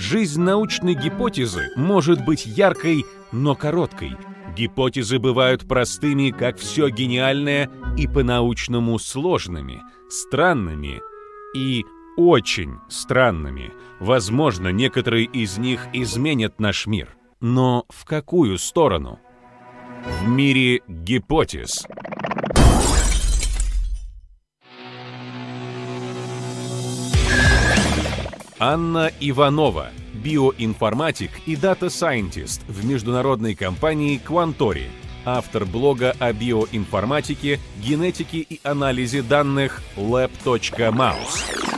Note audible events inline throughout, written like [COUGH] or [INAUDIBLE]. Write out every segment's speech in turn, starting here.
Жизнь научной гипотезы может быть яркой, но короткой. Гипотезы бывают простыми, как все гениальное, и по-научному сложными, странными и очень странными. Возможно, некоторые из них изменят наш мир. Но в какую сторону? В мире гипотез. Анна Иванова, биоинформатик и дата-сайентист в международной компании Quantori, автор блога о биоинформатике, генетике и анализе данных lab.mouse.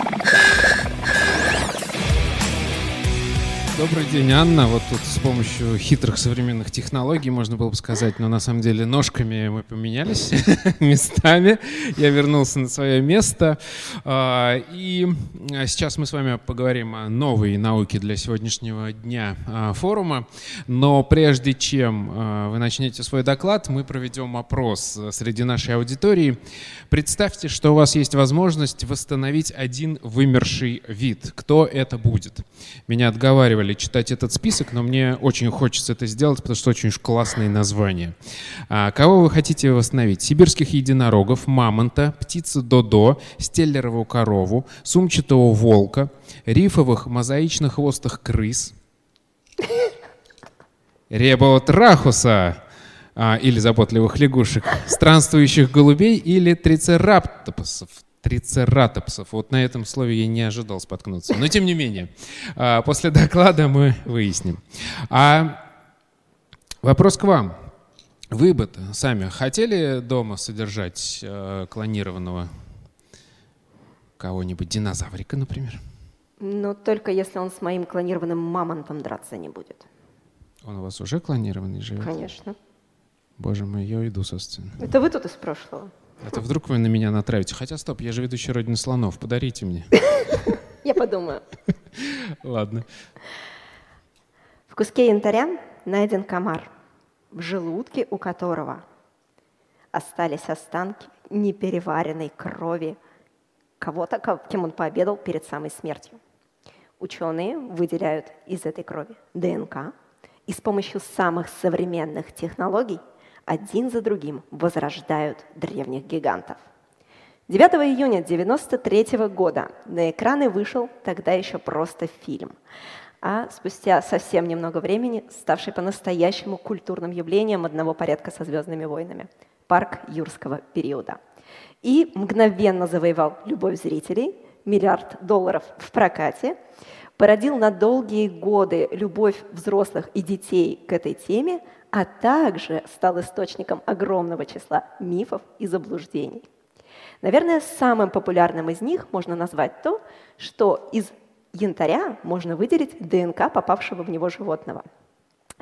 Добрый день, Анна. Вот тут с помощью хитрых современных технологий, можно было бы сказать, но на самом деле ножками мы поменялись [LAUGHS] местами. Я вернулся на свое место. А, и сейчас мы с вами поговорим о новой науке для сегодняшнего дня а, форума. Но прежде чем а, вы начнете свой доклад, мы проведем опрос среди нашей аудитории. Представьте, что у вас есть возможность восстановить один вымерший вид. Кто это будет? Меня отговаривали заставили читать этот список, но мне очень хочется это сделать, потому что очень уж классные названия. А, кого вы хотите восстановить? Сибирских единорогов, мамонта, птицу Додо, стеллеровую корову, сумчатого волка, рифовых мозаично-хвостых крыс, реботрахуса, а, или заботливых лягушек, странствующих голубей или трицераптопсов трицератопсов. Вот на этом слове я не ожидал споткнуться. Но тем не менее, а, после доклада мы выясним. А вопрос к вам. Вы бы сами хотели дома содержать э, клонированного кого-нибудь, динозаврика, например? Ну, только если он с моим клонированным мамонтом драться не будет. Он у вас уже клонированный живет? Конечно. Боже мой, я уйду со сцены. Это вы тут из прошлого. Это вдруг вы на меня натравите. Хотя, стоп, я же ведущий Родины слонов. Подарите мне. [LAUGHS] Я подумаю. Ладно. В куске янтаря найден комар, в желудке у которого остались останки непереваренной крови кого-то, кем он пообедал перед самой смертью. Ученые выделяют из этой крови ДНК и с помощью самых современных технологий – один за другим возрождают древних гигантов. 9 июня 1993 года на экраны вышел тогда еще просто фильм, а спустя совсем немного времени ставший по-настоящему культурным явлением одного порядка со «Звездными войнами» – «Парк юрского периода». И мгновенно завоевал любовь зрителей, миллиард долларов в прокате, породил на долгие годы любовь взрослых и детей к этой теме, а также стал источником огромного числа мифов и заблуждений. Наверное, самым популярным из них можно назвать то, что из янтаря можно выделить ДНК попавшего в него животного.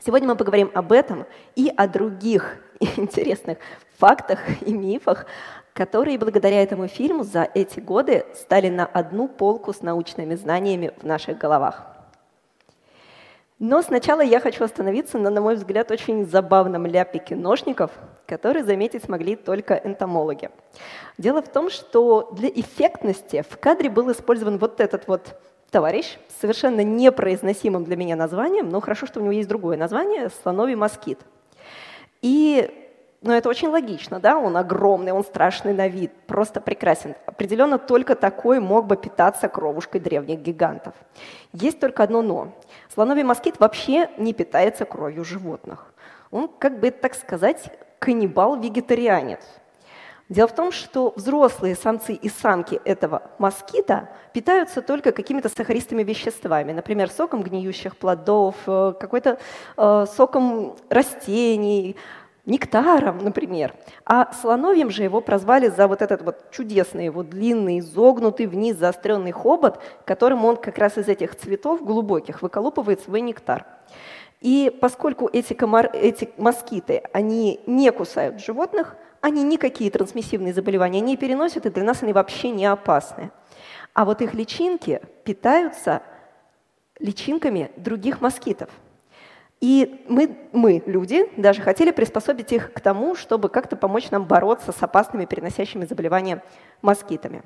Сегодня мы поговорим об этом и о других [LAUGHS] интересных фактах и мифах, которые благодаря этому фильму за эти годы стали на одну полку с научными знаниями в наших головах. Но сначала я хочу остановиться на, на мой взгляд, очень забавном ляпике ножников, который заметить смогли только энтомологи. Дело в том, что для эффектности в кадре был использован вот этот вот товарищ с совершенно непроизносимым для меня названием, но хорошо, что у него есть другое название – слоновий москит. И но это очень логично, да, он огромный, он страшный на вид, просто прекрасен. Определенно только такой мог бы питаться кровушкой древних гигантов. Есть только одно «но». Слоновий москит вообще не питается кровью животных. Он, как бы так сказать, каннибал-вегетарианец. Дело в том, что взрослые самцы и самки этого москита питаются только какими-то сахаристыми веществами, например, соком гниющих плодов, э, какой-то э, соком растений, нектаром, например. А слоновьем же его прозвали за вот этот вот чудесный, его длинный, изогнутый вниз заостренный хобот, которым он как раз из этих цветов глубоких выколупывает свой нектар. И поскольку эти, комар, эти москиты, они не кусают животных, они никакие трансмиссивные заболевания не переносят, и для нас они вообще не опасны. А вот их личинки питаются личинками других москитов – и мы, мы, люди, даже хотели приспособить их к тому, чтобы как-то помочь нам бороться с опасными переносящими заболевания москитами.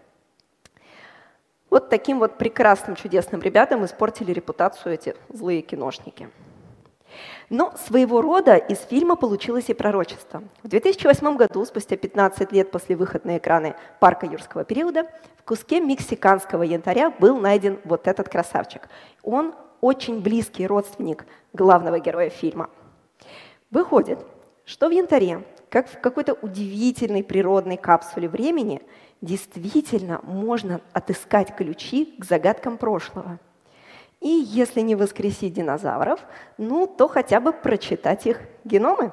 Вот таким вот прекрасным, чудесным ребятам испортили репутацию эти злые киношники. Но своего рода из фильма получилось и пророчество. В 2008 году, спустя 15 лет после выхода на экраны парка юрского периода, в куске мексиканского янтаря был найден вот этот красавчик. Он очень близкий родственник главного героя фильма. Выходит, что в янтаре, как в какой-то удивительной природной капсуле времени, действительно можно отыскать ключи к загадкам прошлого – и если не воскресить динозавров, ну, то хотя бы прочитать их геномы.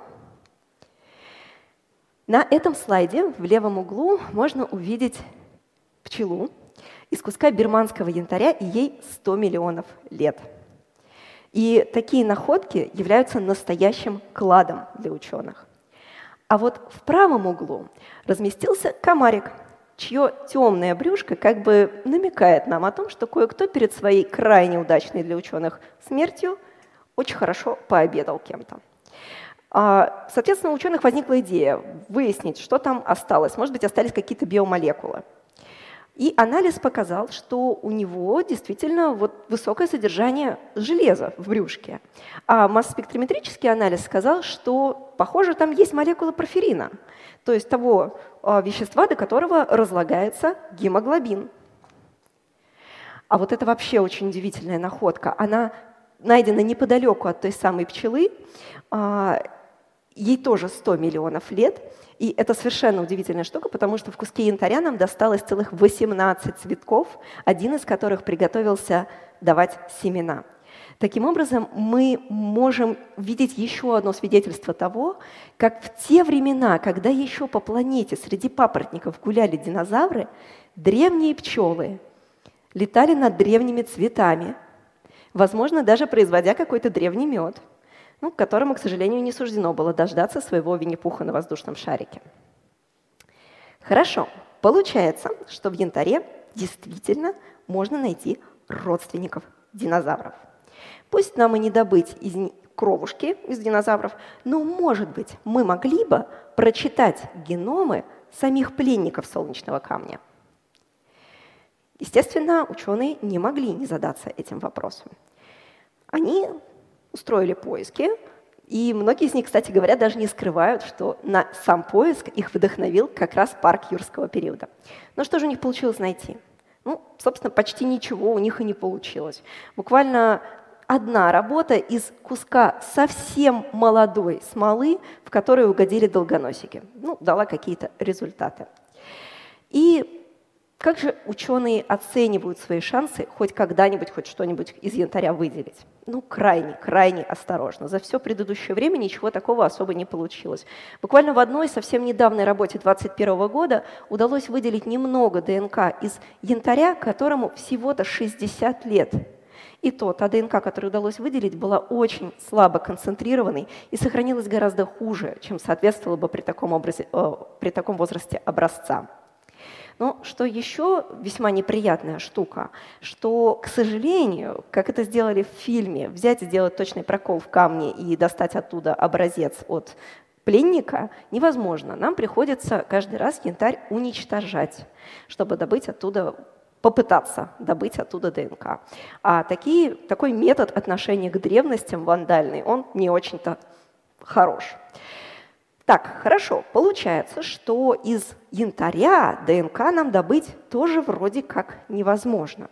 На этом слайде в левом углу можно увидеть пчелу из куска бирманского янтаря, и ей 100 миллионов лет. И такие находки являются настоящим кладом для ученых. А вот в правом углу разместился комарик – чье темное брюшко как бы намекает нам о том, что кое-кто перед своей крайне удачной для ученых смертью очень хорошо пообедал кем-то. А, соответственно, у ученых возникла идея выяснить, что там осталось. Может быть, остались какие-то биомолекулы. И анализ показал, что у него действительно вот высокое содержание железа в брюшке. А масс-спектрометрический анализ сказал, что, похоже, там есть молекула порфирина, то есть того а, вещества, до которого разлагается гемоглобин. А вот это вообще очень удивительная находка. Она найдена неподалеку от той самой пчелы, а, ей тоже 100 миллионов лет, и это совершенно удивительная штука, потому что в куске янтаря нам досталось целых 18 цветков, один из которых приготовился давать семена. Таким образом, мы можем видеть еще одно свидетельство того, как в те времена, когда еще по планете среди папоротников гуляли динозавры, древние пчелы летали над древними цветами, возможно, даже производя какой-то древний мед – ну, которому, к сожалению, не суждено было дождаться своего Винни-Пуха на воздушном шарике. Хорошо, получается, что в янтаре действительно можно найти родственников динозавров. Пусть нам и не добыть из кровушки из динозавров, но, может быть, мы могли бы прочитать геномы самих пленников солнечного камня. Естественно, ученые не могли не задаться этим вопросом. Они устроили поиски, и многие из них, кстати говоря, даже не скрывают, что на сам поиск их вдохновил как раз парк юрского периода. Но что же у них получилось найти? Ну, собственно, почти ничего у них и не получилось. Буквально одна работа из куска совсем молодой смолы, в которой угодили долгоносики. Ну, дала какие-то результаты. И как же ученые оценивают свои шансы хоть когда-нибудь, хоть что-нибудь из янтаря выделить? Ну, крайне, крайне осторожно. За все предыдущее время ничего такого особо не получилось. Буквально в одной совсем недавней работе 2021 года удалось выделить немного ДНК из янтаря, которому всего-то 60 лет. И то, та ДНК, которую удалось выделить, была очень слабо концентрированной и сохранилась гораздо хуже, чем соответствовало бы при таком, образе, э, при таком возрасте образца. Но что еще весьма неприятная штука, что, к сожалению, как это сделали в фильме, взять и сделать точный прокол в камне и достать оттуда образец от пленника невозможно. Нам приходится каждый раз янтарь уничтожать, чтобы добыть оттуда попытаться добыть оттуда ДНК. А такие, такой метод отношения к древностям вандальный, он не очень-то хорош. Так, хорошо, получается, что из янтаря ДНК нам добыть тоже вроде как невозможно.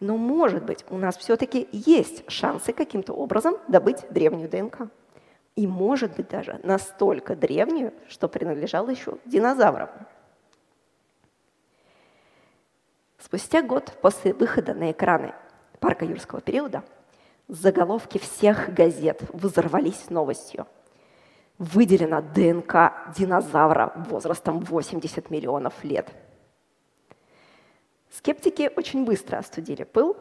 Но, может быть, у нас все-таки есть шансы каким-то образом добыть древнюю ДНК. И, может быть, даже настолько древнюю, что принадлежала еще динозаврам. Спустя год после выхода на экраны парка юрского периода заголовки всех газет взорвались новостью – выделена ДНК динозавра возрастом 80 миллионов лет. Скептики очень быстро остудили пыл,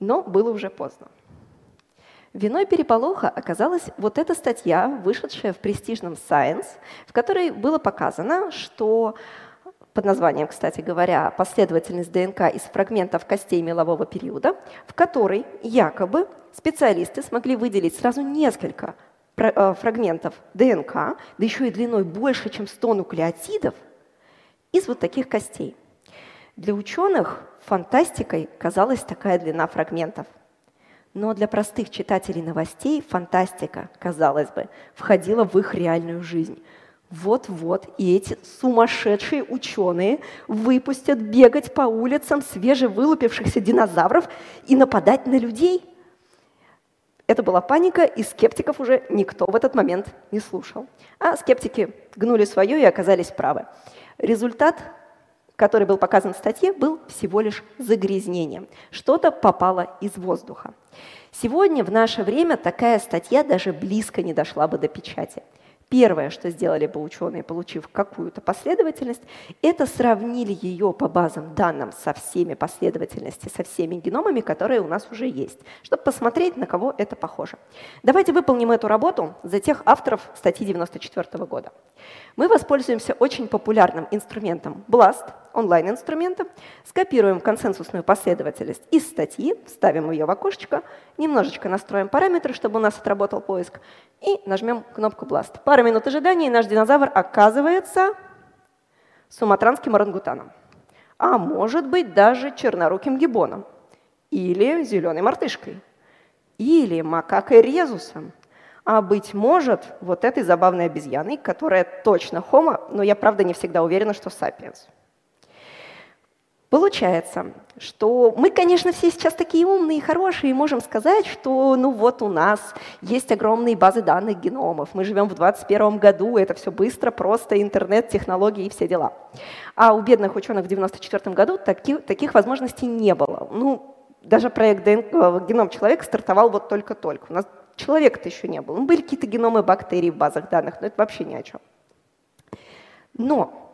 но было уже поздно. Виной переполоха оказалась вот эта статья, вышедшая в престижном Science, в которой было показано, что под названием, кстати говоря, «Последовательность ДНК из фрагментов костей мелового периода», в которой якобы специалисты смогли выделить сразу несколько фрагментов ДНК, да еще и длиной больше, чем 100 нуклеотидов, из вот таких костей. Для ученых фантастикой казалась такая длина фрагментов. Но для простых читателей новостей фантастика, казалось бы, входила в их реальную жизнь. Вот-вот и эти сумасшедшие ученые выпустят бегать по улицам свежевылупившихся динозавров и нападать на людей. Это была паника, и скептиков уже никто в этот момент не слушал. А скептики гнули свое и оказались правы. Результат, который был показан в статье, был всего лишь загрязнением. Что-то попало из воздуха. Сегодня, в наше время, такая статья даже близко не дошла бы до печати. Первое, что сделали бы ученые, получив какую-то последовательность, это сравнили ее по базам данным со всеми последовательностями, со всеми геномами, которые у нас уже есть, чтобы посмотреть, на кого это похоже. Давайте выполним эту работу за тех авторов статьи 94 года. Мы воспользуемся очень популярным инструментом BLAST, онлайн-инструмента, скопируем консенсусную последовательность из статьи, вставим ее в окошечко, немножечко настроим параметры, чтобы у нас отработал поиск, и нажмем кнопку Blast. Пара минут ожидания, и наш динозавр оказывается суматранским орангутаном. А может быть даже черноруким гибоном. Или зеленой мартышкой. Или макакой резусом. А быть может, вот этой забавной обезьяной, которая точно хомо, но я правда не всегда уверена, что сапиенс. Получается, что мы, конечно, все сейчас такие умные и хорошие, и можем сказать, что ну вот у нас есть огромные базы данных геномов, мы живем в 21 году, это все быстро, просто интернет, технологии и все дела. А у бедных ученых в 94 году таки, таких возможностей не было. Ну, даже проект ДНК, э, «Геном человека» стартовал вот только-только. У нас человека-то еще не было. Ну, были какие-то геномы бактерий в базах данных, но это вообще ни о чем. Но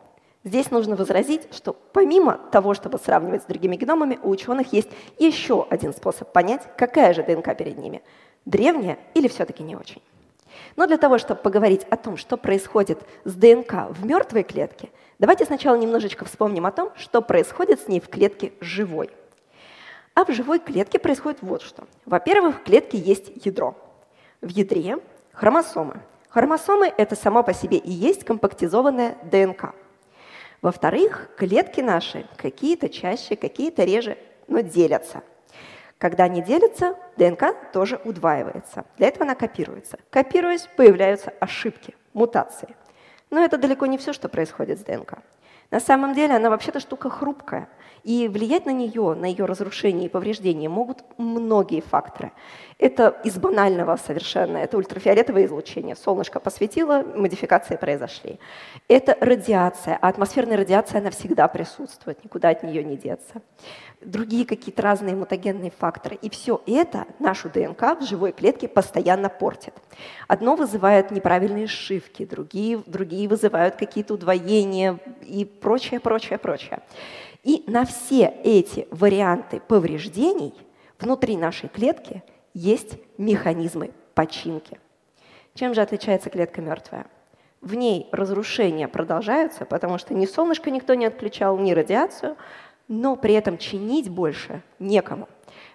Здесь нужно возразить, что помимо того, чтобы сравнивать с другими геномами, у ученых есть еще один способ понять, какая же ДНК перед ними – древняя или все-таки не очень. Но для того, чтобы поговорить о том, что происходит с ДНК в мертвой клетке, давайте сначала немножечко вспомним о том, что происходит с ней в клетке живой. А в живой клетке происходит вот что. Во-первых, в клетке есть ядро. В ядре хромосомы. Хромосомы – это само по себе и есть компактизованная ДНК – во-вторых, клетки наши какие-то чаще, какие-то реже, но делятся. Когда они делятся, ДНК тоже удваивается. Для этого она копируется. Копируясь, появляются ошибки, мутации. Но это далеко не все, что происходит с ДНК. На самом деле она вообще-то штука хрупкая. И влиять на нее, на ее разрушение и повреждение могут многие факторы. Это из банального совершенно, это ультрафиолетовое излучение. Солнышко посветило, модификации произошли. Это радиация, а атмосферная радиация, она всегда присутствует, никуда от нее не деться. Другие какие-то разные мутагенные факторы. И все это нашу ДНК в живой клетке постоянно портит. Одно вызывает неправильные сшивки, другие, другие вызывают какие-то удвоения и прочее, прочее, прочее. И на все эти варианты повреждений внутри нашей клетки есть механизмы починки. Чем же отличается клетка мертвая? В ней разрушения продолжаются, потому что ни солнышко никто не отключал, ни радиацию, но при этом чинить больше некому.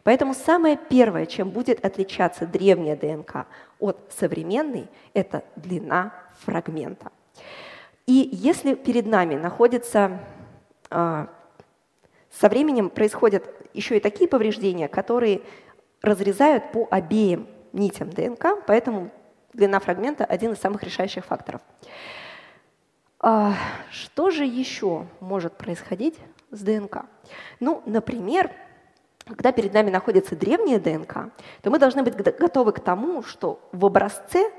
Поэтому самое первое, чем будет отличаться древняя ДНК от современной, это длина фрагмента. И если перед нами находится а, со временем происходят еще и такие повреждения, которые разрезают по обеим нитям ДНК, поэтому длина фрагмента – один из самых решающих факторов. А что же еще может происходить с ДНК? Ну, например, когда перед нами находится древняя днк то мы должны быть готовы к тому, что в образце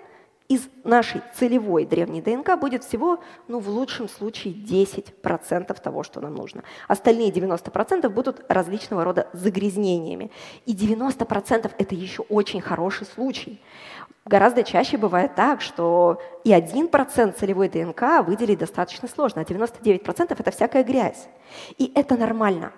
из нашей целевой древней ДНК будет всего, ну, в лучшем случае, 10% того, что нам нужно. Остальные 90% будут различного рода загрязнениями. И 90% это еще очень хороший случай. Гораздо чаще бывает так, что и 1% целевой ДНК выделить достаточно сложно, а 99% это всякая грязь. И это нормально.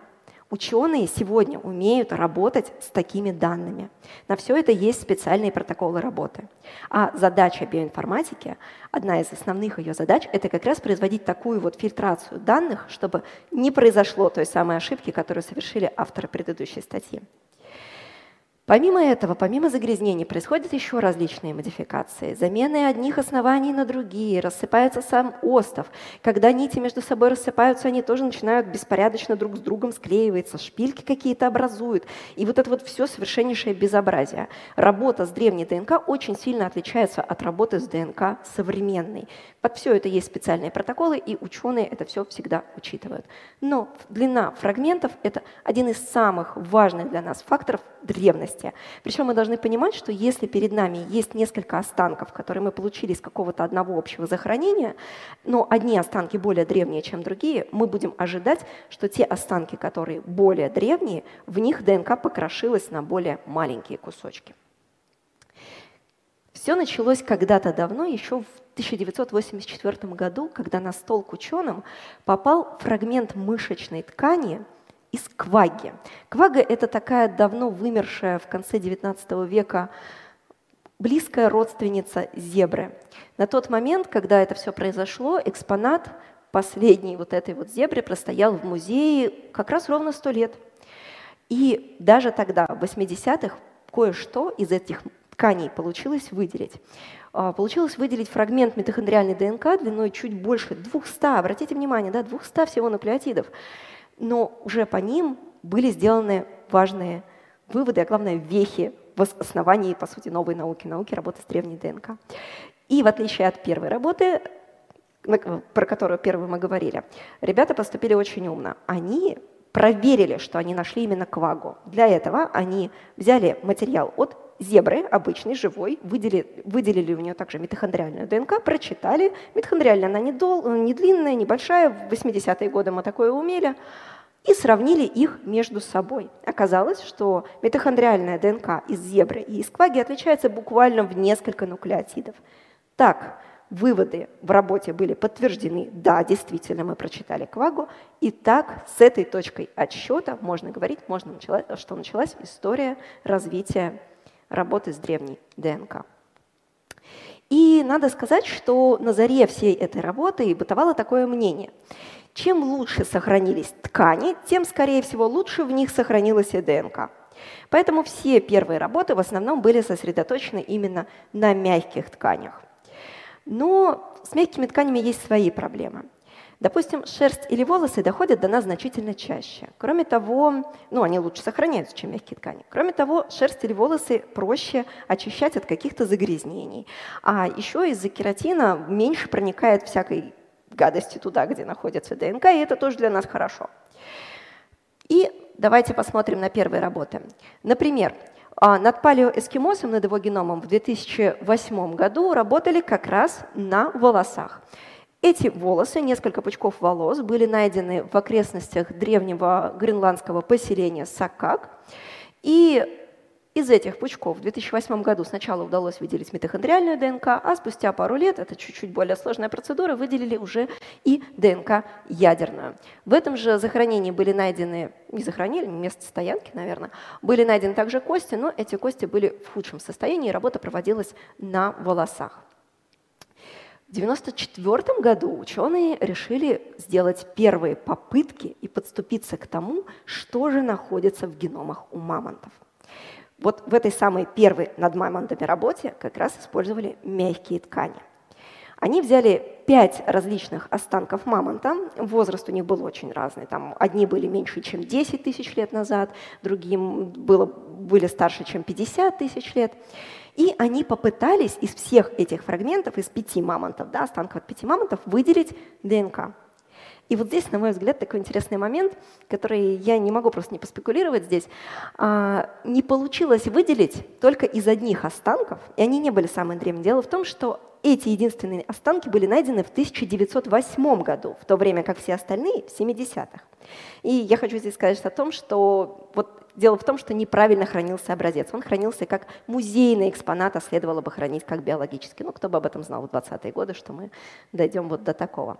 Ученые сегодня умеют работать с такими данными. На все это есть специальные протоколы работы. А задача биоинформатики, одна из основных ее задач, это как раз производить такую вот фильтрацию данных, чтобы не произошло той самой ошибки, которую совершили авторы предыдущей статьи. Помимо этого, помимо загрязнений, происходят еще различные модификации. Замены одних оснований на другие, рассыпается сам остов. Когда нити между собой рассыпаются, они тоже начинают беспорядочно друг с другом склеиваться, шпильки какие-то образуют. И вот это вот все совершеннейшее безобразие. Работа с древней ДНК очень сильно отличается от работы с ДНК современной. Под все это есть специальные протоколы, и ученые это все всегда учитывают. Но длина фрагментов – это один из самых важных для нас факторов древности. Причем мы должны понимать, что если перед нами есть несколько останков, которые мы получили из какого-то одного общего захоронения, но одни останки более древние, чем другие, мы будем ожидать, что те останки, которые более древние, в них ДНК покрошилась на более маленькие кусочки. Все началось когда-то давно, еще в 1984 году, когда на стол к ученым попал фрагмент мышечной ткани из кваги. Квага – это такая давно вымершая в конце XIX века близкая родственница зебры. На тот момент, когда это все произошло, экспонат последней вот этой вот зебры простоял в музее как раз ровно сто лет. И даже тогда, в 80-х, кое-что из этих тканей получилось выделить. А, получилось выделить фрагмент митохондриальной ДНК длиной чуть больше 200, обратите внимание, да, 200 всего нуклеотидов. Но уже по ним были сделаны важные выводы, а главное вехи в основании, по сути, новой науки, науки работы с древней ДНК. И в отличие от первой работы, про которую первую мы говорили, ребята поступили очень умно. Они проверили, что они нашли именно квагу. Для этого они взяли материал от зебры, обычный, живой, выделили, выделили у нее также митохондриальную ДНК, прочитали. Митохондриальная она не, дол, не длинная, небольшая, в 80-е годы мы такое умели, и сравнили их между собой. Оказалось, что митохондриальная ДНК из зебры и из кваги отличается буквально в несколько нуклеотидов. Так, выводы в работе были подтверждены. Да, действительно, мы прочитали квагу. И так, с этой точкой отсчета можно говорить, можно началась, что началась история развития работы с древней ДНК. И надо сказать, что на заре всей этой работы бытовало такое мнение. Чем лучше сохранились ткани, тем, скорее всего, лучше в них сохранилась и ДНК. Поэтому все первые работы в основном были сосредоточены именно на мягких тканях. Но с мягкими тканями есть свои проблемы. Допустим, шерсть или волосы доходят до нас значительно чаще. Кроме того, ну, они лучше сохраняются, чем мягкие ткани. Кроме того, шерсть или волосы проще очищать от каких-то загрязнений. А еще из-за кератина меньше проникает всякой гадости туда, где находится ДНК, и это тоже для нас хорошо. И давайте посмотрим на первые работы. Например, а, над палеоэскимосом, над его геномом в 2008 году работали как раз на волосах. Эти волосы, несколько пучков волос, были найдены в окрестностях древнего гренландского поселения Сакак. И из этих пучков в 2008 году сначала удалось выделить митохондриальную ДНК, а спустя пару лет, это чуть-чуть более сложная процедура, выделили уже и ДНК ядерную. В этом же захоронении были найдены, не захоронили, место стоянки, наверное, были найдены также кости, но эти кости были в худшем состоянии, и работа проводилась на волосах. В 1994 году ученые решили сделать первые попытки и подступиться к тому, что же находится в геномах у мамонтов. Вот в этой самой первой над мамонтами работе как раз использовали мягкие ткани. Они взяли пять различных останков мамонта. Возраст у них был очень разный. Там одни были меньше, чем 10 тысяч лет назад, другие было, были старше, чем 50 тысяч лет. И они попытались из всех этих фрагментов, из пяти мамонтов, да, останков от пяти мамонтов, выделить ДНК. И вот здесь, на мой взгляд, такой интересный момент, который я не могу просто не поспекулировать здесь. А, не получилось выделить только из одних останков, и они не были самые древние. Дело в том, что эти единственные останки были найдены в 1908 году, в то время как все остальные в 70-х. И я хочу здесь сказать о том, что вот Дело в том, что неправильно хранился образец. Он хранился как музейный экспонат, а следовало бы хранить как биологический. Ну, кто бы об этом знал в 20-е годы, что мы дойдем вот до такого.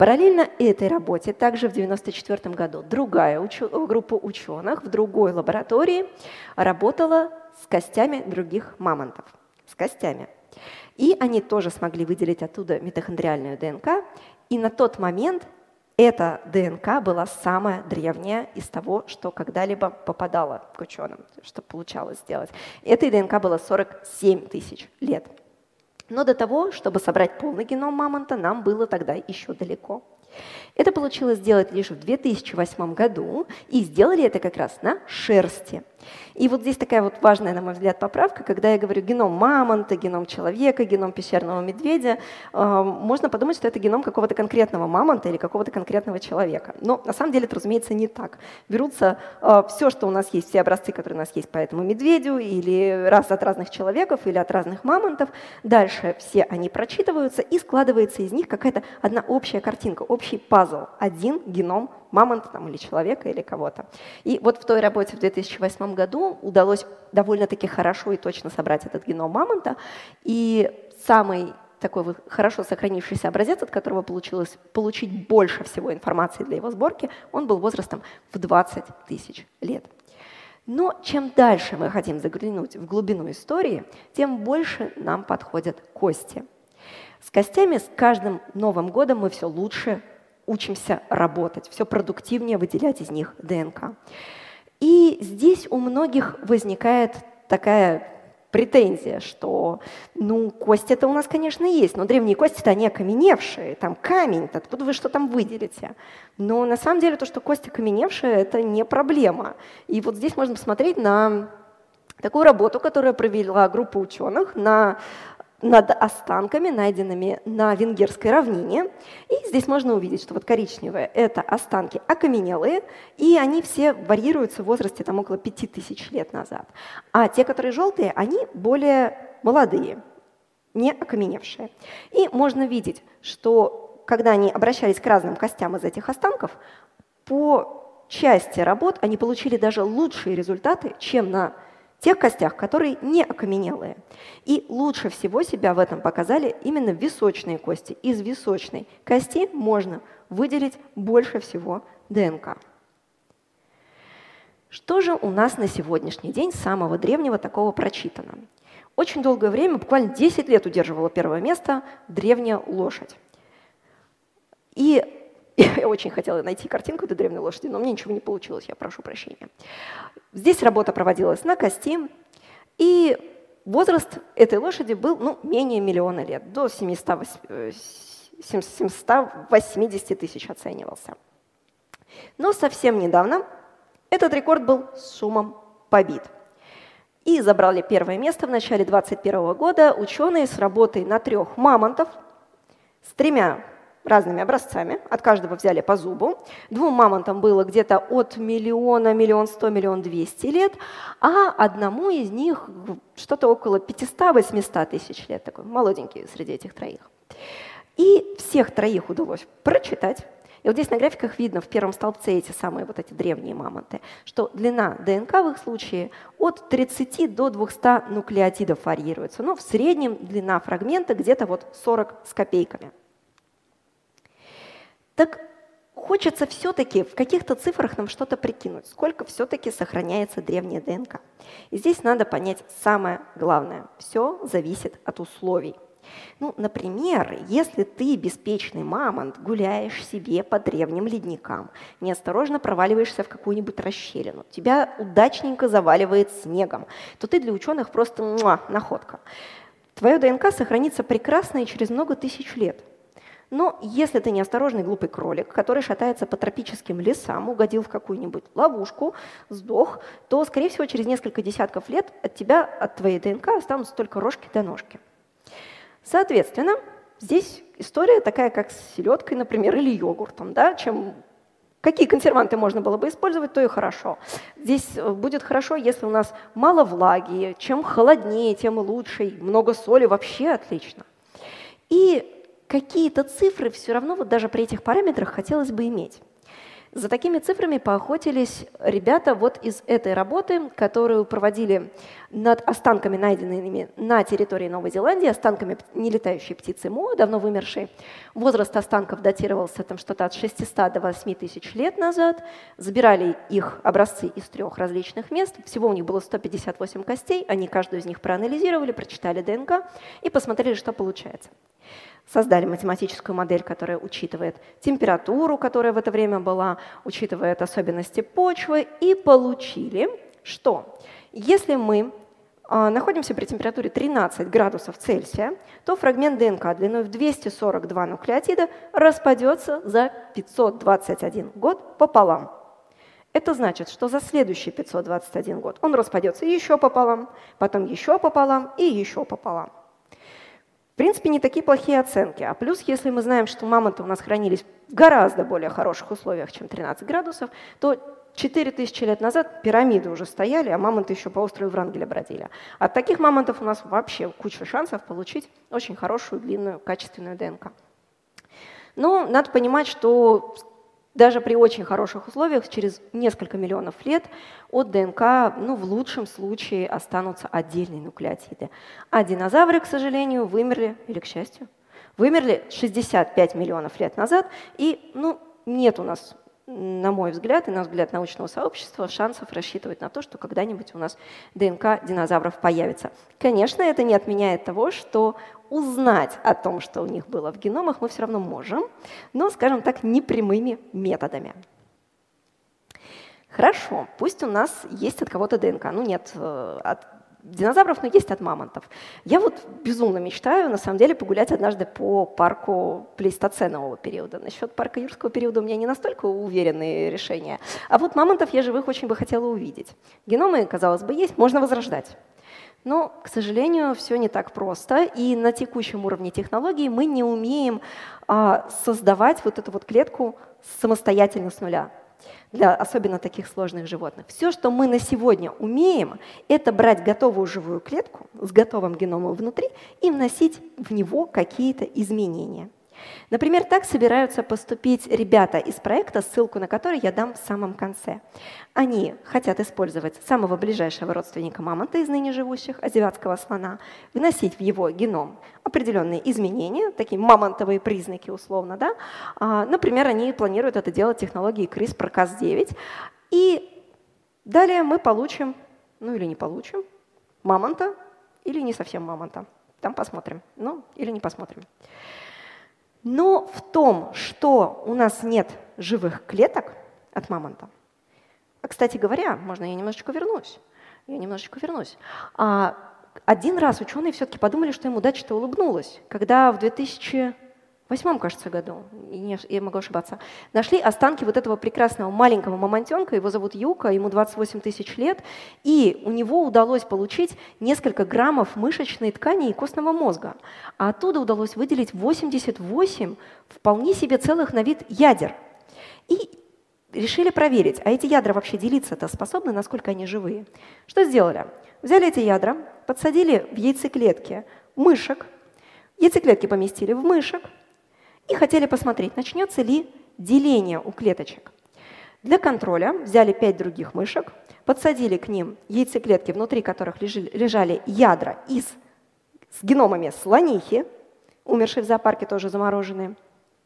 Параллельно этой работе, также в 1994 году, другая учё группа ученых в другой лаборатории работала с костями других мамонтов. С костями. И они тоже смогли выделить оттуда митохондриальную ДНК. И на тот момент эта ДНК была самая древняя из того, что когда-либо попадало к ученым, что получалось сделать. Этой ДНК было 47 тысяч лет. Но до того, чтобы собрать полный геном мамонта, нам было тогда еще далеко. Это получилось сделать лишь в 2008 году, и сделали это как раз на шерсти. И вот здесь такая вот важная, на мой взгляд, поправка, когда я говорю геном мамонта, геном человека, геном пещерного медведя, э, можно подумать, что это геном какого-то конкретного мамонта или какого-то конкретного человека. Но на самом деле это, разумеется, не так. Берутся э, все, что у нас есть, все образцы, которые у нас есть по этому медведю, или раз от разных человеков, или от разных мамонтов. Дальше все они прочитываются, и складывается из них какая-то одна общая картинка, общий пазл, один геном мамонта там, или человека, или кого-то. И вот в той работе в 2008 году удалось довольно-таки хорошо и точно собрать этот геном мамонта. И самый такой вот хорошо сохранившийся образец, от которого получилось получить больше всего информации для его сборки, он был возрастом в 20 тысяч лет. Но чем дальше мы хотим заглянуть в глубину истории, тем больше нам подходят кости. С костями с каждым Новым годом мы все лучше учимся работать, все продуктивнее выделять из них ДНК. И здесь у многих возникает такая претензия, что, ну, кости-то у нас, конечно, есть, но древние кости-то они окаменевшие, там камень-то, откуда вы что там выделите? Но на самом деле то, что кости окаменевшие, это не проблема. И вот здесь можно посмотреть на такую работу, которую провела группа ученых на над останками, найденными на Венгерской равнине. И здесь можно увидеть, что вот коричневые — это останки окаменелые, и они все варьируются в возрасте там, около 5000 лет назад. А те, которые желтые, они более молодые, не окаменевшие. И можно видеть, что когда они обращались к разным костям из этих останков, по части работ они получили даже лучшие результаты, чем на тех костях, которые не окаменелые. И лучше всего себя в этом показали именно височные кости. Из височной кости можно выделить больше всего ДНК. Что же у нас на сегодняшний день самого древнего такого прочитано? Очень долгое время, буквально 10 лет удерживала первое место древняя лошадь. И я очень хотела найти картинку этой древней лошади, но мне ничего не получилось, я прошу прощения. Здесь работа проводилась на кости, и возраст этой лошади был ну, менее миллиона лет, до 700, 780 тысяч оценивался. Но совсем недавно этот рекорд был с шумом побит. И забрали первое место в начале 2021 года ученые с работой на трех мамонтов с тремя разными образцами, от каждого взяли по зубу. Двум мамонтам было где-то от миллиона, миллион сто, миллион двести лет, а одному из них что-то около 500-800 тысяч лет, такой молоденький среди этих троих. И всех троих удалось прочитать. И вот здесь на графиках видно в первом столбце эти самые вот эти древние мамонты, что длина ДНК в их случае от 30 до 200 нуклеотидов варьируется. Но в среднем длина фрагмента где-то вот 40 с копейками. Так хочется все-таки в каких-то цифрах нам что-то прикинуть, сколько все-таки сохраняется древняя ДНК. И здесь надо понять самое главное. Все зависит от условий. Ну, например, если ты беспечный мамонт, гуляешь себе по древним ледникам, неосторожно проваливаешься в какую-нибудь расщелину, тебя удачненько заваливает снегом, то ты для ученых просто муа, находка. Твое ДНК сохранится прекрасно и через много тысяч лет. Но если ты неосторожный глупый кролик, который шатается по тропическим лесам, угодил в какую-нибудь ловушку, сдох, то, скорее всего, через несколько десятков лет от тебя, от твоей ДНК останутся только рожки до ножки. Соответственно, здесь история такая, как с селедкой, например, или йогуртом. Да? Чем Какие консерванты можно было бы использовать, то и хорошо. Здесь э, будет хорошо, если у нас мало влаги, чем холоднее, тем лучше, много соли, вообще отлично. И какие-то цифры все равно вот даже при этих параметрах хотелось бы иметь. За такими цифрами поохотились ребята вот из этой работы, которую проводили над останками, найденными на территории Новой Зеландии, останками нелетающей птицы Мо, давно вымершей. Возраст останков датировался там что-то от 600 до 8 тысяч лет назад. Забирали их образцы из трех различных мест. Всего у них было 158 костей. Они каждую из них проанализировали, прочитали ДНК и посмотрели, что получается. Создали математическую модель, которая учитывает температуру, которая в это время была, учитывает особенности почвы, и получили, что если мы а, находимся при температуре 13 градусов Цельсия, то фрагмент ДНК длиной в 242 нуклеотида распадется за 521 год пополам. Это значит, что за следующий 521 год он распадется еще пополам, потом еще пополам и еще пополам. Принципе, не такие плохие оценки. А плюс, если мы знаем, что мамонты у нас хранились в гораздо более хороших условиях, чем 13 градусов, то 4000 лет назад пирамиды уже стояли, а мамонты еще по острову Врангеля бродили. От таких мамонтов у нас вообще куча шансов получить очень хорошую, длинную, качественную ДНК. Но надо понимать, что даже при очень хороших условиях через несколько миллионов лет от ДНК ну, в лучшем случае останутся отдельные нуклеотиды. А динозавры, к сожалению, вымерли, или к счастью, вымерли 65 миллионов лет назад, и ну, нет у нас на мой взгляд и на взгляд научного сообщества, шансов рассчитывать на то, что когда-нибудь у нас ДНК динозавров появится. Конечно, это не отменяет того, что узнать о том, что у них было в геномах, мы все равно можем, но, скажем так, непрямыми методами. Хорошо, пусть у нас есть от кого-то ДНК. Ну нет, э, от динозавров, но есть от мамонтов. Я вот безумно мечтаю, на самом деле, погулять однажды по парку плейстоценового периода. Насчет парка юрского периода у меня не настолько уверенные решения. А вот мамонтов я живых очень бы хотела увидеть. Геномы, казалось бы, есть, можно возрождать. Но, к сожалению, все не так просто, и на текущем уровне технологий мы не умеем а, создавать вот эту вот клетку самостоятельно с нуля для особенно таких сложных животных. Все, что мы на сегодня умеем, это брать готовую живую клетку с готовым геномом внутри и вносить в него какие-то изменения. Например, так собираются поступить ребята из проекта, ссылку на который я дам в самом конце. Они хотят использовать самого ближайшего родственника мамонта из ныне живущих, азиатского слона, вносить в его геном определенные изменения, такие мамонтовые признаки условно. Да? А, например, они планируют это делать технологией CRISPR-Cas9. И далее мы получим, ну или не получим, мамонта или не совсем мамонта. Там посмотрим. Ну, или не посмотрим. Но в том, что у нас нет живых клеток от мамонта, а, кстати говоря, можно я немножечко вернусь, я немножечко вернусь. А, один раз ученые все-таки подумали, что им удача-то улыбнулась, когда в 2000 восьмом, кажется, году, я могу ошибаться, нашли останки вот этого прекрасного маленького мамонтенка, его зовут Юка, ему 28 тысяч лет, и у него удалось получить несколько граммов мышечной ткани и костного мозга, а оттуда удалось выделить 88 вполне себе целых на вид ядер. И решили проверить, а эти ядра вообще делиться-то способны, насколько они живые. Что сделали? Взяли эти ядра, подсадили в яйцеклетки мышек, яйцеклетки поместили в мышек, и хотели посмотреть, начнется ли деление у клеточек. Для контроля взяли пять других мышек, подсадили к ним яйцеклетки, внутри которых лежали ядра из, с геномами слонихи, умершие в зоопарке, тоже замороженные,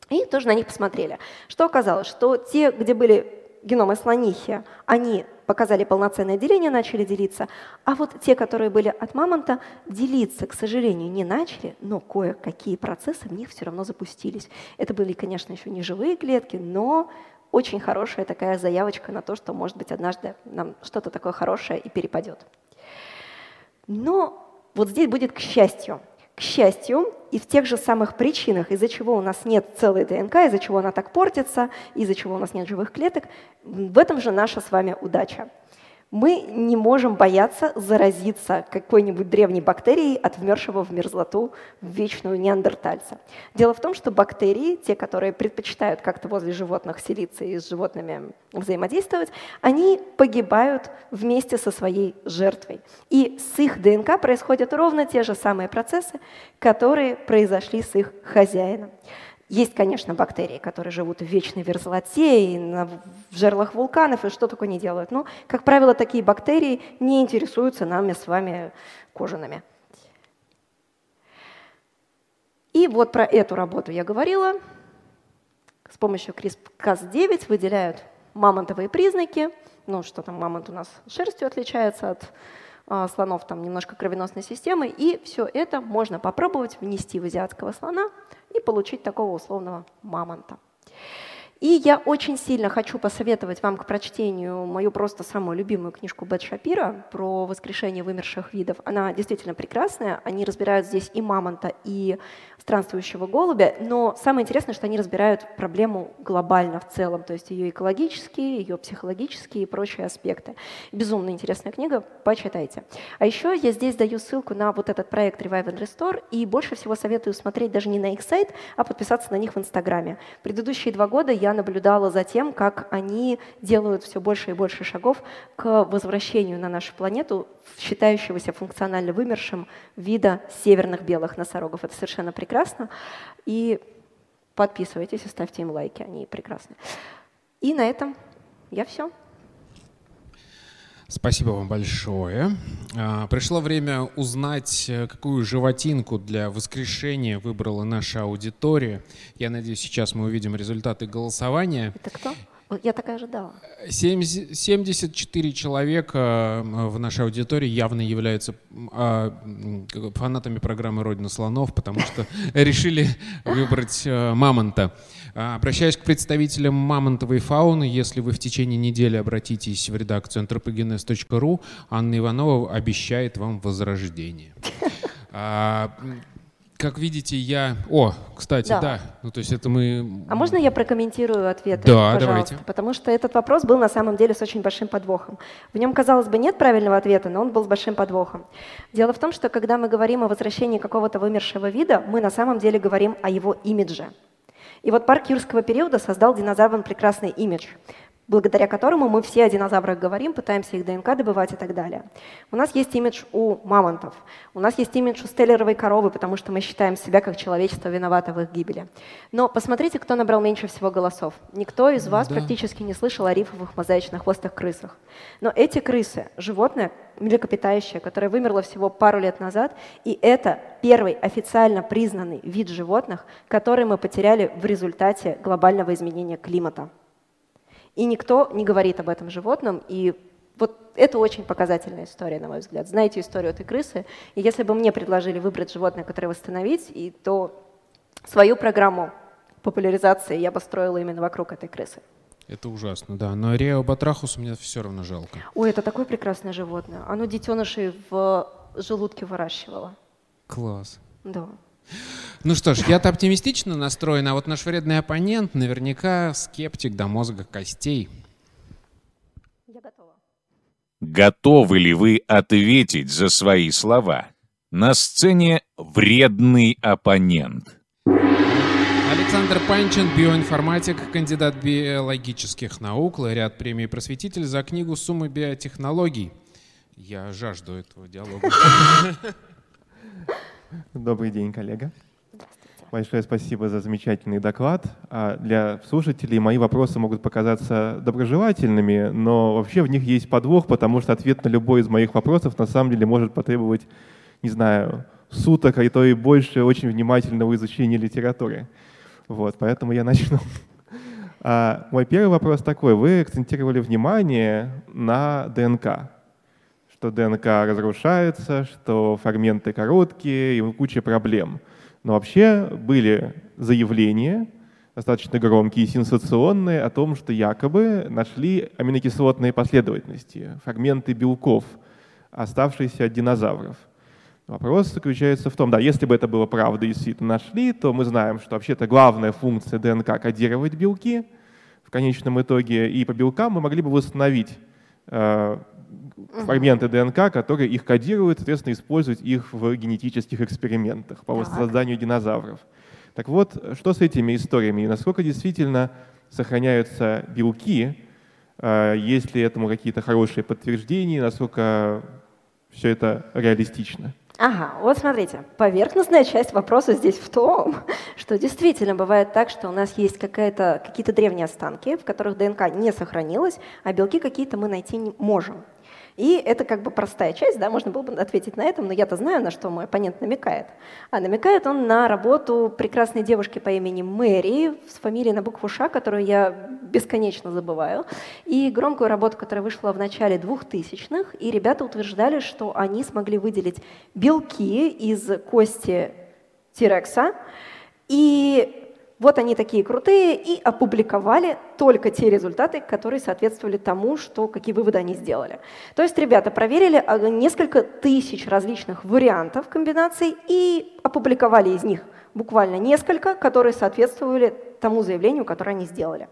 и тоже на них посмотрели. Что оказалось? Что те, где были геномы слонихи, они показали полноценное деление, начали делиться, а вот те, которые были от мамонта, делиться, к сожалению, не начали, но кое-какие процессы в них все равно запустились. Это были, конечно, еще не живые клетки, но очень хорошая такая заявочка на то, что, может быть, однажды нам что-то такое хорошее и перепадет. Но вот здесь будет к счастью – к счастью, и в тех же самых причинах, из-за чего у нас нет целой ДНК, из-за чего она так портится, из-за чего у нас нет живых клеток, в этом же наша с вами удача мы не можем бояться заразиться какой-нибудь древней бактерией от вмершего в мерзлоту вечную неандертальца. Дело в том, что бактерии, те, которые предпочитают как-то возле животных селиться и с животными взаимодействовать, они погибают вместе со своей жертвой. И с их ДНК происходят ровно те же самые процессы, которые произошли с их хозяином. Есть, конечно, бактерии, которые живут в вечной мерзлоте и на, в жерлах вулканов, и что только не делают. Но, как правило, такие бактерии не интересуются нами с вами кожаными. И вот про эту работу я говорила. С помощью CRISPR-Cas9 выделяют мамонтовые признаки. Ну, что там, мамонт у нас шерстью отличается от а, слонов там немножко кровеносной системы, и все это можно попробовать внести в азиатского слона и получить такого условного мамонта. И я очень сильно хочу посоветовать вам к прочтению мою просто самую любимую книжку Бет Шапира про воскрешение вымерших видов. Она действительно прекрасная. Они разбирают здесь и мамонта, и странствующего голубя, но самое интересное, что они разбирают проблему глобально в целом, то есть ее экологические, ее психологические и прочие аспекты. Безумно интересная книга, почитайте. А еще я здесь даю ссылку на вот этот проект Revive and Restore, и больше всего советую смотреть даже не на их сайт, а подписаться на них в Инстаграме. Предыдущие два года я наблюдала за тем, как они делают все больше и больше шагов к возвращению на нашу планету считающегося функционально вымершим вида северных белых носорогов. Это совершенно прекрасно. И подписывайтесь и ставьте им лайки, они прекрасны. И на этом я все. Спасибо вам большое. А, пришло время узнать, э, какую животинку для воскрешения выбрала наша аудитория. Я надеюсь, сейчас мы увидим результаты голосования. Это кто? Я так и ожидала. 74 человека в нашей аудитории явно являются а, фанатами программы «Родина слонов», потому что [LAUGHS] решили выбрать э, мамонта. А, обращаюсь к представителям мамонтовой фауны. Если вы в течение недели обратитесь в редакцию anthropogenes.ru, Анна Иванова обещает вам возрождение. [LAUGHS] Как видите, я... О, кстати, да. да. Ну, то есть это мы... А можно я прокомментирую ответ? Да, пожалуйста? давайте. Потому что этот вопрос был на самом деле с очень большим подвохом. В нем, казалось бы, нет правильного ответа, но он был с большим подвохом. Дело в том, что когда мы говорим о возвращении какого-то вымершего вида, мы на самом деле говорим о его имидже. И вот парк юрского периода создал динозаврам прекрасный имидж благодаря которому мы все о динозаврах говорим, пытаемся их ДНК добывать и так далее. У нас есть имидж у мамонтов, у нас есть имидж у стеллеровой коровы, потому что мы считаем себя как человечество виновато в их гибели. Но посмотрите, кто набрал меньше всего голосов. Никто из вас да. практически не слышал о рифовых мозаично-хвостых крысах. Но эти крысы — животное, млекопитающее, которое вымерло всего пару лет назад, и это первый официально признанный вид животных, который мы потеряли в результате глобального изменения климата. И никто не говорит об этом животном, и вот это очень показательная история, на мой взгляд. Знаете историю этой крысы, и если бы мне предложили выбрать животное, которое восстановить, и то свою программу популяризации я бы строила именно вокруг этой крысы. Это ужасно, да. Но Рео Батрахус мне все равно жалко. Ой, это такое прекрасное животное. Оно детенышей в желудке выращивало. Класс. Да. Ну что ж, я-то оптимистично настроен, а вот наш вредный оппонент наверняка скептик до мозга костей. Я готова. Готовы ли вы ответить за свои слова? На сцене вредный оппонент. Александр Панчин, биоинформатик, кандидат биологических наук, лауреат премии «Просветитель» за книгу «Суммы биотехнологий». Я жажду этого диалога. [LAUGHS] Добрый день, коллега. Большое спасибо за замечательный доклад. А для слушателей мои вопросы могут показаться доброжелательными, но вообще в них есть подвох, потому что ответ на любой из моих вопросов на самом деле может потребовать, не знаю, суток, а то и больше очень внимательного изучения литературы. Вот, поэтому я начну. А мой первый вопрос такой. Вы акцентировали внимание на ДНК что ДНК разрушается, что фрагменты короткие и куча проблем. Но вообще были заявления, достаточно громкие и сенсационные, о том, что якобы нашли аминокислотные последовательности, фрагменты белков, оставшиеся от динозавров. Вопрос заключается в том, да, если бы это было правда и действительно нашли, то мы знаем, что вообще-то главная функция ДНК — кодировать белки в конечном итоге, и по белкам мы могли бы восстановить э, фрагменты ДНК, которые их кодируют, соответственно, использовать их в генетических экспериментах по созданию динозавров. Так вот, что с этими историями и насколько действительно сохраняются белки, а, есть ли этому какие-то хорошие подтверждения, насколько все это реалистично? Ага, вот смотрите, поверхностная часть вопроса здесь в том, [LAUGHS] что действительно бывает так, что у нас есть какие-то древние останки, в которых ДНК не сохранилась, а белки какие-то мы найти не можем. И это как бы простая часть, да, можно было бы ответить на этом, но я-то знаю, на что мой оппонент намекает. А намекает он на работу прекрасной девушки по имени Мэри с фамилией на букву Ш, которую я бесконечно забываю, и громкую работу, которая вышла в начале 2000-х, и ребята утверждали, что они смогли выделить белки из кости Тирекса, и вот они такие крутые, и опубликовали только те результаты, которые соответствовали тому, что, какие выводы они сделали. То есть ребята проверили а, несколько тысяч различных вариантов комбинаций и опубликовали из них буквально несколько, которые соответствовали тому заявлению, которое они сделали.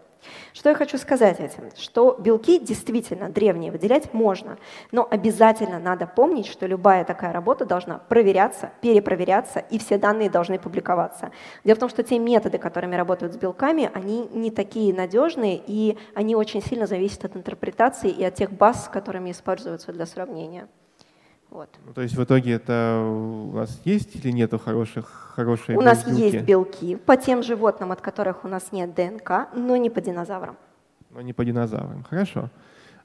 Что я хочу сказать этим? Что белки действительно древние выделять можно, но обязательно надо помнить, что любая такая работа должна проверяться, перепроверяться, и все данные должны публиковаться. Дело в том, что те методы, которыми работают с белками, они не такие надежные, и они очень сильно зависят от интерпретации и от тех баз, которыми используются для сравнения. Вот. Ну, то есть в итоге это у нас есть или нету хороших, хорошие У белки? нас есть белки по тем животным, от которых у нас нет ДНК, но не по динозаврам. Но не по динозаврам. Хорошо.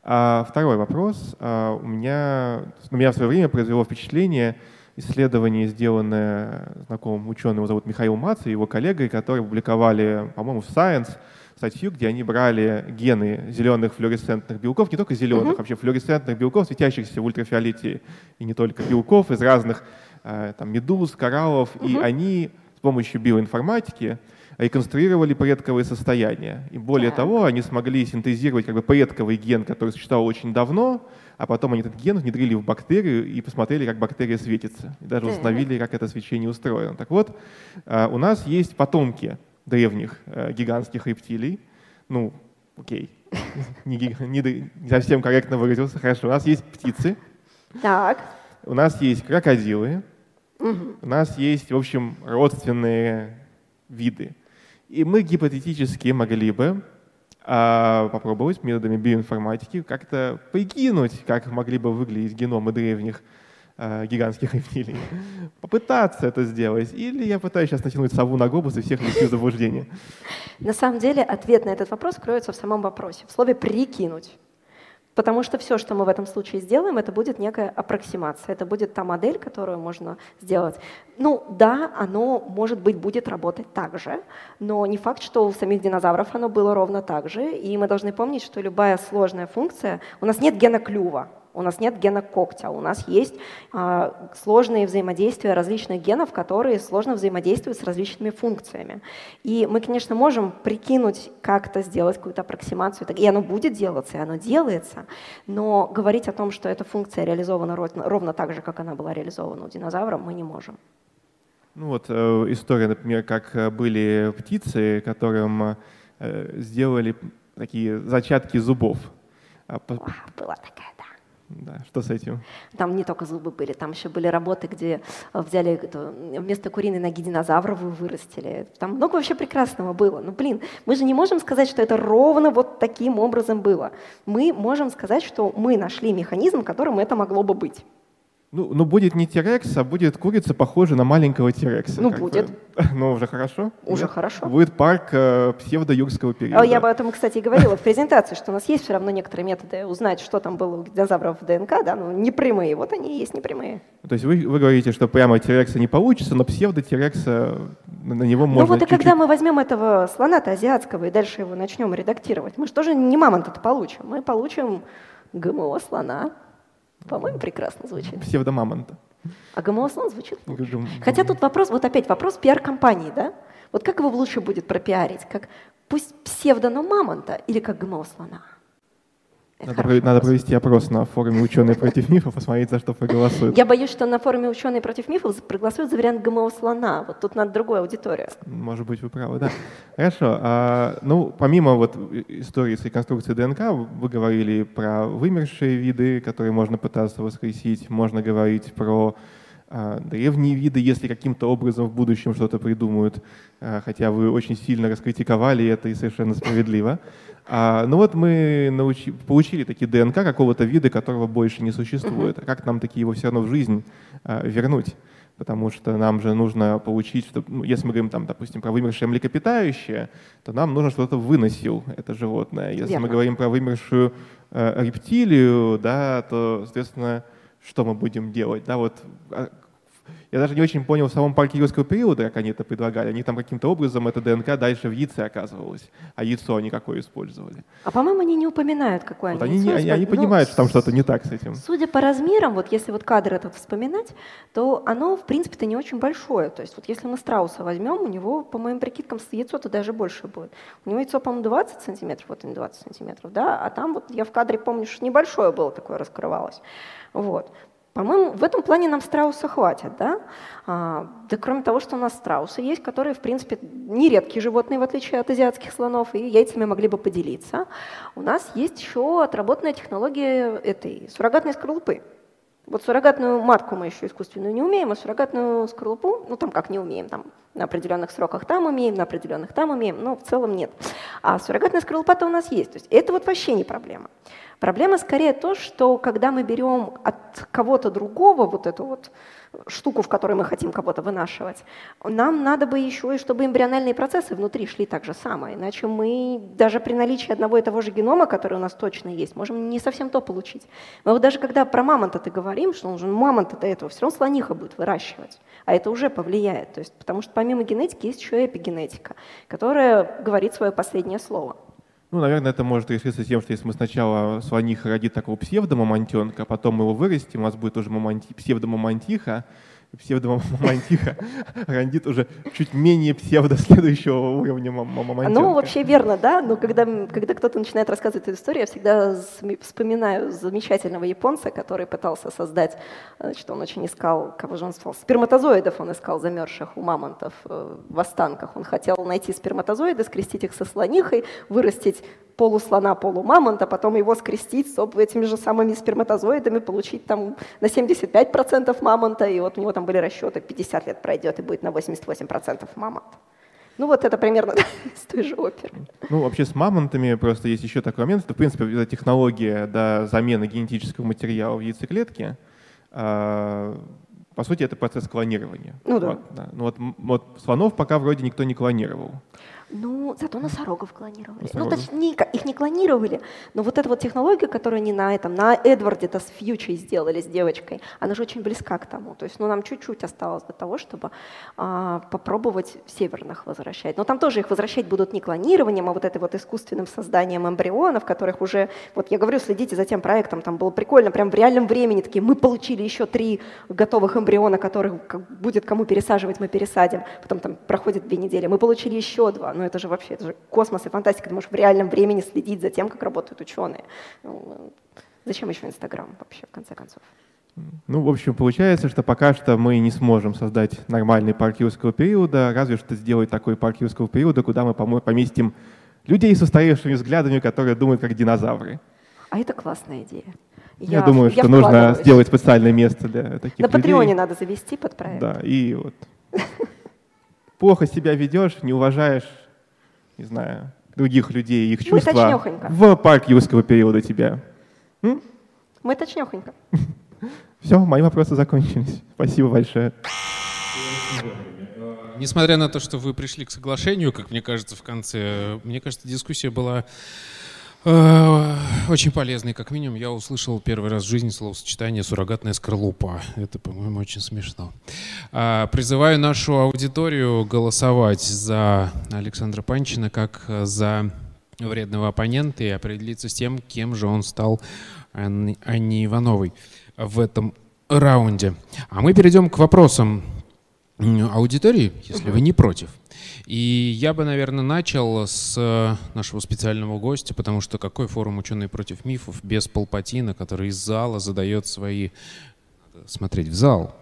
А второй вопрос. А, у меня, у меня в свое время произвело впечатление исследование, сделанное знакомым ученым, его зовут Михаил Мац и его коллегой, которые публиковали, по-моему, в Science, статью, где они брали гены зеленых флуоресцентных белков, не только зеленых, uh-huh. вообще флуоресцентных белков, светящихся в ультрафиолете, и не только белков, из разных э, там, медуз, кораллов, uh-huh. и они с помощью биоинформатики реконструировали предковые состояния. И более yeah. того, они смогли синтезировать как бы предковый ген, который существовал очень давно, а потом они этот ген внедрили в бактерию и посмотрели, как бактерия светится. И даже установили, как это свечение устроено. Так вот, э, у нас есть потомки древних э, гигантских рептилий. Ну, окей, не, не, не совсем корректно выразился. Хорошо, у нас есть птицы. Так. У нас есть крокодилы. Угу. У нас есть, в общем, родственные виды. И мы гипотетически могли бы а, попробовать методами биоинформатики как-то прикинуть, как могли бы выглядеть геномы древних э, гигантских рептилий. Попытаться это сделать. Или я пытаюсь сейчас натянуть сову на глобус и всех ввести в заблуждение. На самом деле ответ на этот вопрос кроется в самом вопросе, в слове «прикинуть». Потому что все, что мы в этом случае сделаем, это будет некая аппроксимация, это будет та модель, которую можно сделать. Ну да, оно, может быть, будет работать так же, но не факт, что у самих динозавров оно было ровно так же. И мы должны помнить, что любая сложная функция, у нас нет гена клюва, у нас нет гена когтя, у нас есть э, сложные взаимодействия различных генов, которые сложно взаимодействуют с различными функциями. И мы, конечно, можем прикинуть, как это сделать, какую-то аппроксимацию, и оно будет делаться, и оно делается, но говорить о том, что эта функция реализована ровно так же, как она была реализована у динозавра, мы не можем. Ну вот э, история, например, как э, были птицы, которым э, сделали такие зачатки зубов. А, была такая да, что с этим? Там не только зубы были, там еще были работы, где э, взяли эту, вместо куриной ноги динозавра вы вырастили. Там много вообще прекрасного было. Ну, блин, мы же не можем сказать, что это ровно вот таким образом было. Мы можем сказать, что мы нашли механизм, которым это могло бы быть. Ну, ну, будет не Терекс, а будет курица, похожая на маленького Терекса. Ну, будет. Бы. [LAUGHS] Ну, уже хорошо. Уже Нет? хорошо. Будет парк э, псевдо-юрского периода. Я об этом, кстати, и говорила в презентации, что у нас есть все равно некоторые методы узнать, что там было у динозавров в ДНК, да, ну, непрямые. Вот они и есть непрямые. То есть вы, вы говорите, что прямо Терекса не получится, но псевдо-Терекса на него можно Ну вот и чуть-чуть... когда мы возьмем этого слона-то азиатского и дальше его начнем редактировать, мы же тоже не мамонта-то получим. Мы получим ГМО слона, по-моему, прекрасно звучит. Псевдомамонта. А ГМО-слон звучит лучше. Хотя тут вопрос, вот опять вопрос пиар-компании, да? Вот как его лучше будет пропиарить? Как пусть псевдо, но мамонта или как ГМО-слона? Надо, надо провести опрос на форуме «Ученые против мифов», посмотреть, за что проголосуют. Я боюсь, что на форуме «Ученые против мифов» проголосуют за вариант ГМО слона. Вот тут надо другую аудиторию. Может быть, вы правы, да. Хорошо. А, ну, помимо вот истории с реконструкцией ДНК, вы говорили про вымершие виды, которые можно пытаться воскресить. Можно говорить про древние виды, если каким-то образом в будущем что-то придумают, а, хотя вы очень сильно раскритиковали это и совершенно справедливо. А, ну вот мы научи, получили такие ДНК какого-то вида, которого больше не существует. А как нам такие его все равно в жизнь а, вернуть? потому что нам же нужно получить, что, ну, если мы говорим, там, допустим, про вымершее млекопитающее, то нам нужно, чтобы кто-то выносил это животное. Если Верно. мы говорим про вымершую э, рептилию, да, то, соответственно, что мы будем делать? Да, вот а, я даже не очень понял в самом парке юрского периода, как они это предлагали. Они там каким-то образом это ДНК дальше в яйце оказывалось, а яйцо они какое использовали. А по-моему, они не упоминают, какое Вот они яйцо они, они. Ну, понимают, что там что-то не так с этим. Судя по размерам, вот если вот кадр этот вспоминать, то оно, в принципе-то, не очень большое. То есть вот если мы страуса возьмем, у него, по моим прикидкам, яйцо-то даже больше будет. У него яйцо, по-моему, 20 сантиметров, вот они 20 сантиметров, да, а там вот я в кадре помню, что небольшое было такое, раскрывалось. Вот. По-моему, в этом плане нам страуса хватит, да? А, да кроме того, что у нас страусы есть, которые, в принципе, не редкие животные, в отличие от азиатских слонов, и яйцами могли бы поделиться. У нас есть еще отработанная технология этой суррогатной скорлупы. Вот суррогатную матку мы еще искусственную не умеем, а суррогатную скорлупу, ну там как не умеем, там на определенных сроках там умеем, на определенных там умеем, но в целом нет. А суррогатная скорлупа-то у нас есть. То есть это вот вообще не проблема. Проблема скорее то, что когда мы берем от кого-то другого вот эту вот штуку, в которой мы хотим кого-то вынашивать, нам надо бы еще и чтобы эмбриональные процессы внутри шли так же самое. Иначе мы даже при наличии одного и того же генома, который у нас точно есть, можем не совсем то получить. Мы вот даже когда про мамонта-то говорим, что он же мамонта до этого все равно слониха будет выращивать, а это уже повлияет. То есть, потому что помимо генетики есть еще эпигенетика, которая говорит свое последнее слово. Ну, наверное, это может решиться тем, что если мы сначала слониха родит такого псевдомамонтенка, потом мы его вырастим, у нас будет уже мамонти, псевдомамонтиха, псевдомамонтиха [LAUGHS] родит уже чуть менее псевдо следующего уровня мам- мамонтенка. Ну, вообще верно, да, но когда, когда кто-то начинает рассказывать эту историю, я всегда вспоминаю замечательного японца, который пытался создать, что он очень искал, кого же он искал, сперматозоидов он искал замерзших у мамонтов э, в останках. Он хотел найти сперматозоиды, скрестить их со слонихой, вырастить полуслона, полумамонта, потом его скрестить с этими же самыми сперматозоидами, получить там на 75% мамонта, и вот у него там были расчеты, 50 лет пройдет и будет на 88% мамонт. Ну вот это примерно [LAUGHS] из той же оперы. Ну, вообще с мамонтами просто есть еще такой момент, что, в принципе, технология да, замены генетического материала в яйцеклетке, а, по сути, это процесс клонирования. Ну да. Вот, да. Ну, вот, вот слонов пока вроде никто не клонировал. Ну, зато носорогов клонировали. Ну, Носорогов? точнее, ка- их не клонировали, но вот эта вот технология, которую они на этом, на Эдварде-то с Фьючей сделали, с девочкой, она же очень близка к тому. То есть, ну, нам чуть-чуть осталось до того, чтобы а, попробовать северных возвращать. Но там тоже их возвращать будут не клонированием, а вот этой вот искусственным созданием эмбрионов, которых уже, вот я говорю, следите за тем проектом, там было прикольно, прям в реальном времени такие, мы получили еще три готовых эмбриона, которых будет кому пересаживать, мы пересадим. Потом там проходит две недели, мы получили еще два. Ну это же вообще, это же космос и фантастика, ты можешь в реальном времени следить за тем, как работают ученые. Ну, зачем еще Инстаграм вообще, в конце концов? Ну, в общем, получается, что пока что мы не сможем создать нормальный парк юрского периода, разве что сделать такой парк юрского периода, куда мы поместим людей с устаревшими взглядами, которые думают как динозавры. А это классная идея. Я, думаю, что нужно вкладываюсь. сделать специальное место для таких На людей. Патреоне надо завести под проект. Да, и вот плохо себя ведешь, не уважаешь, не знаю, других людей, их Мы чувства точнёхонько. в парк юрского периода тебя. Мы точнёхонько. [LAUGHS] Все, мои вопросы закончились. Спасибо большое. Несмотря на то, что вы пришли к соглашению, как мне кажется, в конце, мне кажется, дискуссия была очень полезной. Как минимум, я услышал первый раз в жизни словосочетание «суррогатная скорлупа». Это, по-моему, очень смешно. А, призываю нашу аудиторию голосовать за Александра Панчина как за вредного оппонента и определиться с тем, кем же он стал Анне Ивановой в этом раунде. А мы перейдем к вопросам аудитории, если вы не против. И я бы, наверное, начал с э, нашего специального гостя, потому что какой форум «Ученые против мифов» без Палпатина, который из зала задает свои... надо Смотреть в зал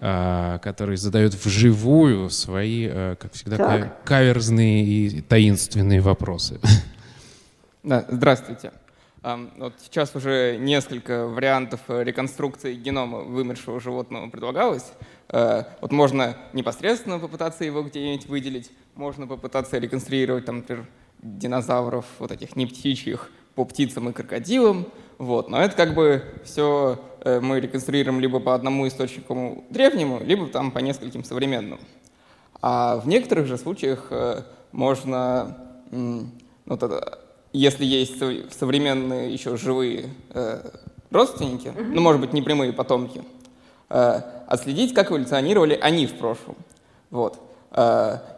а, который задает вживую свои, э, как всегда, Так. ка- каверзные и таинственные вопросы. Да, здравствуйте. Вот сейчас уже несколько вариантов э, реконструкции генома вымершего животного предлагалось. Э, Вот можно непосредственно попытаться его где-нибудь выделить, можно попытаться реконструировать, там, например, динозавров, вот этих не птичьих, по птицам и крокодилам. Вот. Но это как бы все э, мы реконструируем либо по одному источнику древнему, либо там по нескольким современным. А в некоторых же случаях можно, ну, если есть современные еще живые родственники, ну, может быть, не прямые потомки, отследить, как эволюционировали они в прошлом. Вот.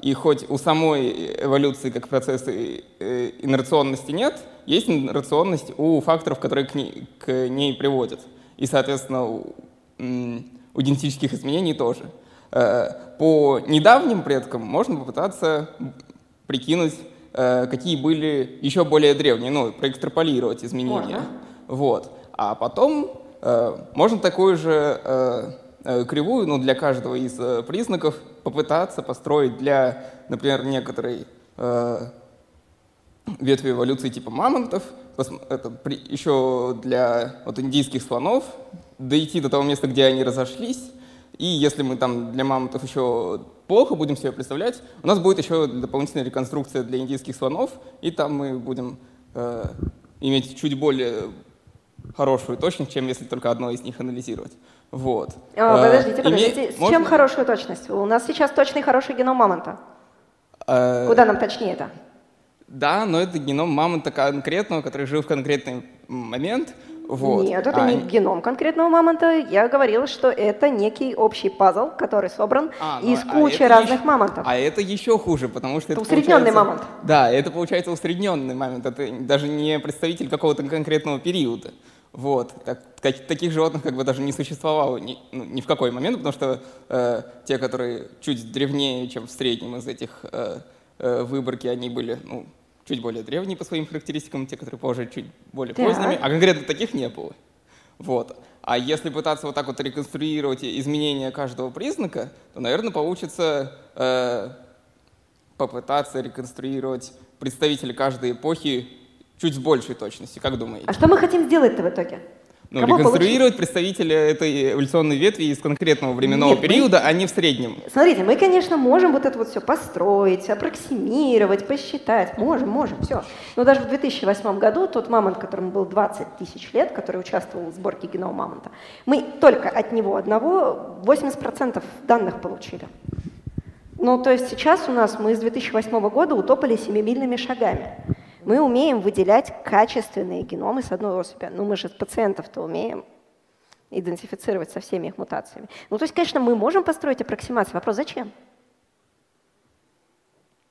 И хоть у самой эволюции как процесса инерционности нет, есть инерционность у факторов, которые к ней, к ней приводят. И, соответственно, у, у генетических изменений тоже. Э, по недавним предкам можно попытаться прикинуть, э, какие были еще более древние, ну, проэкстраполировать изменения. Можно. Вот. А потом э, можно такую же кривую, ну, для каждого из признаков попытаться построить для, например, некоторой ветви эволюции типа мамонтов, это при, еще для вот, индийских слонов, дойти до того места, где они разошлись, и если мы там для мамонтов еще плохо будем себе представлять, у нас будет еще дополнительная реконструкция для индийских слонов, и там мы будем э, иметь чуть более хорошую точность, чем если только одно из них анализировать. Вот. А, подождите, подождите. Иметь, С можно... чем хорошую точность? У нас сейчас точный хороший геном мамонта. Э... Куда нам точнее это? Да, но это геном мамонта конкретного, который жил в конкретный момент. Вот. Нет, это а... не геном конкретного мамонта. Я говорила, что это некий общий пазл, который собран а, ну, из а кучи разных еще, мамонтов. А это еще хуже, потому что это, это усредненный мамонт. Да, это получается усредненный мамонт. Это даже не представитель какого-то конкретного периода. Вот. Так, таких животных как бы даже не существовало ни, ну, ни в какой момент, потому что э, те, которые чуть древнее, чем в среднем из этих э, э, выборки, они были ну, чуть более древние по своим характеристикам, те, которые позже чуть более так. поздними, а конкретно таких не было. Вот. А если пытаться вот так вот реконструировать изменения каждого признака, то, наверное, получится э, попытаться реконструировать представителей каждой эпохи чуть с большей точностью. Как думаете? А что мы хотим сделать-то в итоге? Ну, Кого реконструировать получить? представителя этой эволюционной ветви из конкретного временного Нет, периода, мы... а не в среднем. Смотрите, мы, конечно, можем вот это вот все построить, аппроксимировать, посчитать. Можем, можем, все. Но даже в 2008 году тот мамонт, которому был 20 тысяч лет, который участвовал в сборке генома мамонта, мы только от него одного 80% данных получили. Ну, то есть сейчас у нас мы с 2008 года утопали семимильными шагами мы умеем выделять качественные геномы с одной особи. Ну, мы же пациентов-то умеем идентифицировать со всеми их мутациями. Ну, то есть, конечно, мы можем построить аппроксимацию. Вопрос, зачем?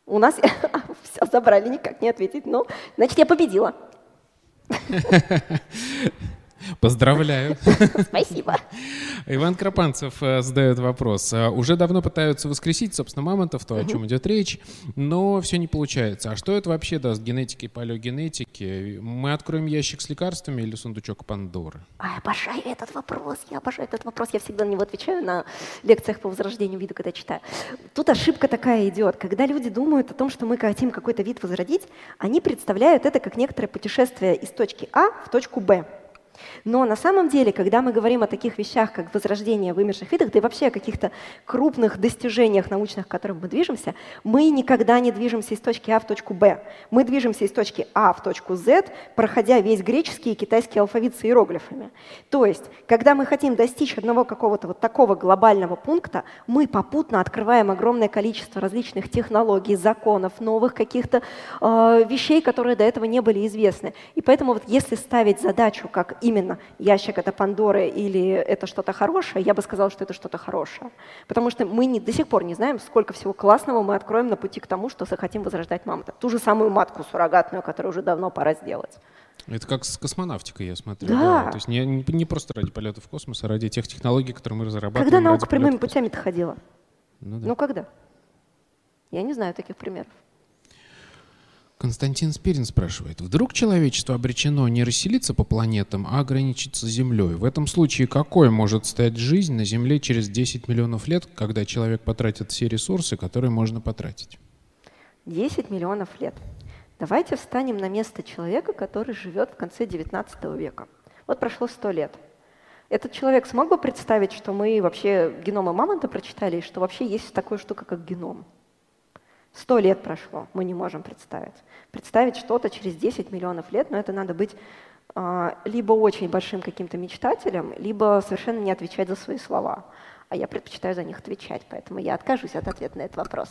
У нас [LAUGHS] все забрали, никак не ответить. Ну, значит, я победила. [LAUGHS] Поздравляю. Спасибо. Иван Крапанцев э, задает вопрос. Э, уже давно пытаются воскресить, собственно, мамонтов, то, о чем идет речь, но все не получается. А что это вообще даст генетике и палеогенетике? Мы откроем ящик с лекарствами или сундучок Пандоры? А, обожаю этот вопрос. Я обожаю этот вопрос. Я всегда на него отвечаю на лекциях по возрождению вида, когда читаю. Тут ошибка такая идет. Когда люди думают о том, что мы хотим какой-то вид возродить, они представляют это как некоторое путешествие из точки А в точку Б. Но на самом деле, когда мы говорим о таких вещах, как возрождение вымерших видов, да и вообще о каких-то крупных достижениях научных, к которым мы движемся, мы никогда не движемся из точки А в точку Б. Мы движемся из точки А в точку Z, проходя весь греческий и китайский алфавит с иероглифами. То есть, когда мы хотим достичь одного какого-то вот такого глобального пункта, мы попутно открываем огромное количество различных технологий, законов, новых каких-то э, вещей, которые до этого не были известны. И поэтому вот если ставить задачу как именно ящик это Пандоры или это что-то хорошее, я бы сказала, что это что-то хорошее. Потому что мы не, до сих пор не знаем, сколько всего классного мы откроем на пути к тому, что захотим возрождать мамонта. Ту же самую матку суррогатную, которую уже давно пора сделать. Это как с космонавтикой, я смотрю. Да. да. То есть не, не просто ради полета в космос, а ради тех технологий, которые мы разрабатываем. Когда наука прямыми путями-то ходила? Ну, да. ну когда? Я не знаю таких примеров. Константин Спирин спрашивает, вдруг человечество обречено не расселиться по планетам, а ограничиться Землей? В этом случае какой может стать жизнь на Земле через 10 миллионов лет, когда человек потратит все ресурсы, которые можно потратить? 10 миллионов лет. Давайте встанем на место человека, который живет в конце 19 века. Вот прошло 100 лет. Этот человек смог бы представить, что мы вообще геномы мамонта прочитали, и что вообще есть такая штука, как геном? Сто лет прошло, мы не можем представить. Представить что-то через 10 миллионов лет, но это надо быть а, либо очень большим каким-то мечтателем, либо совершенно не отвечать за свои слова а я предпочитаю за них отвечать, поэтому я откажусь от ответа на этот вопрос.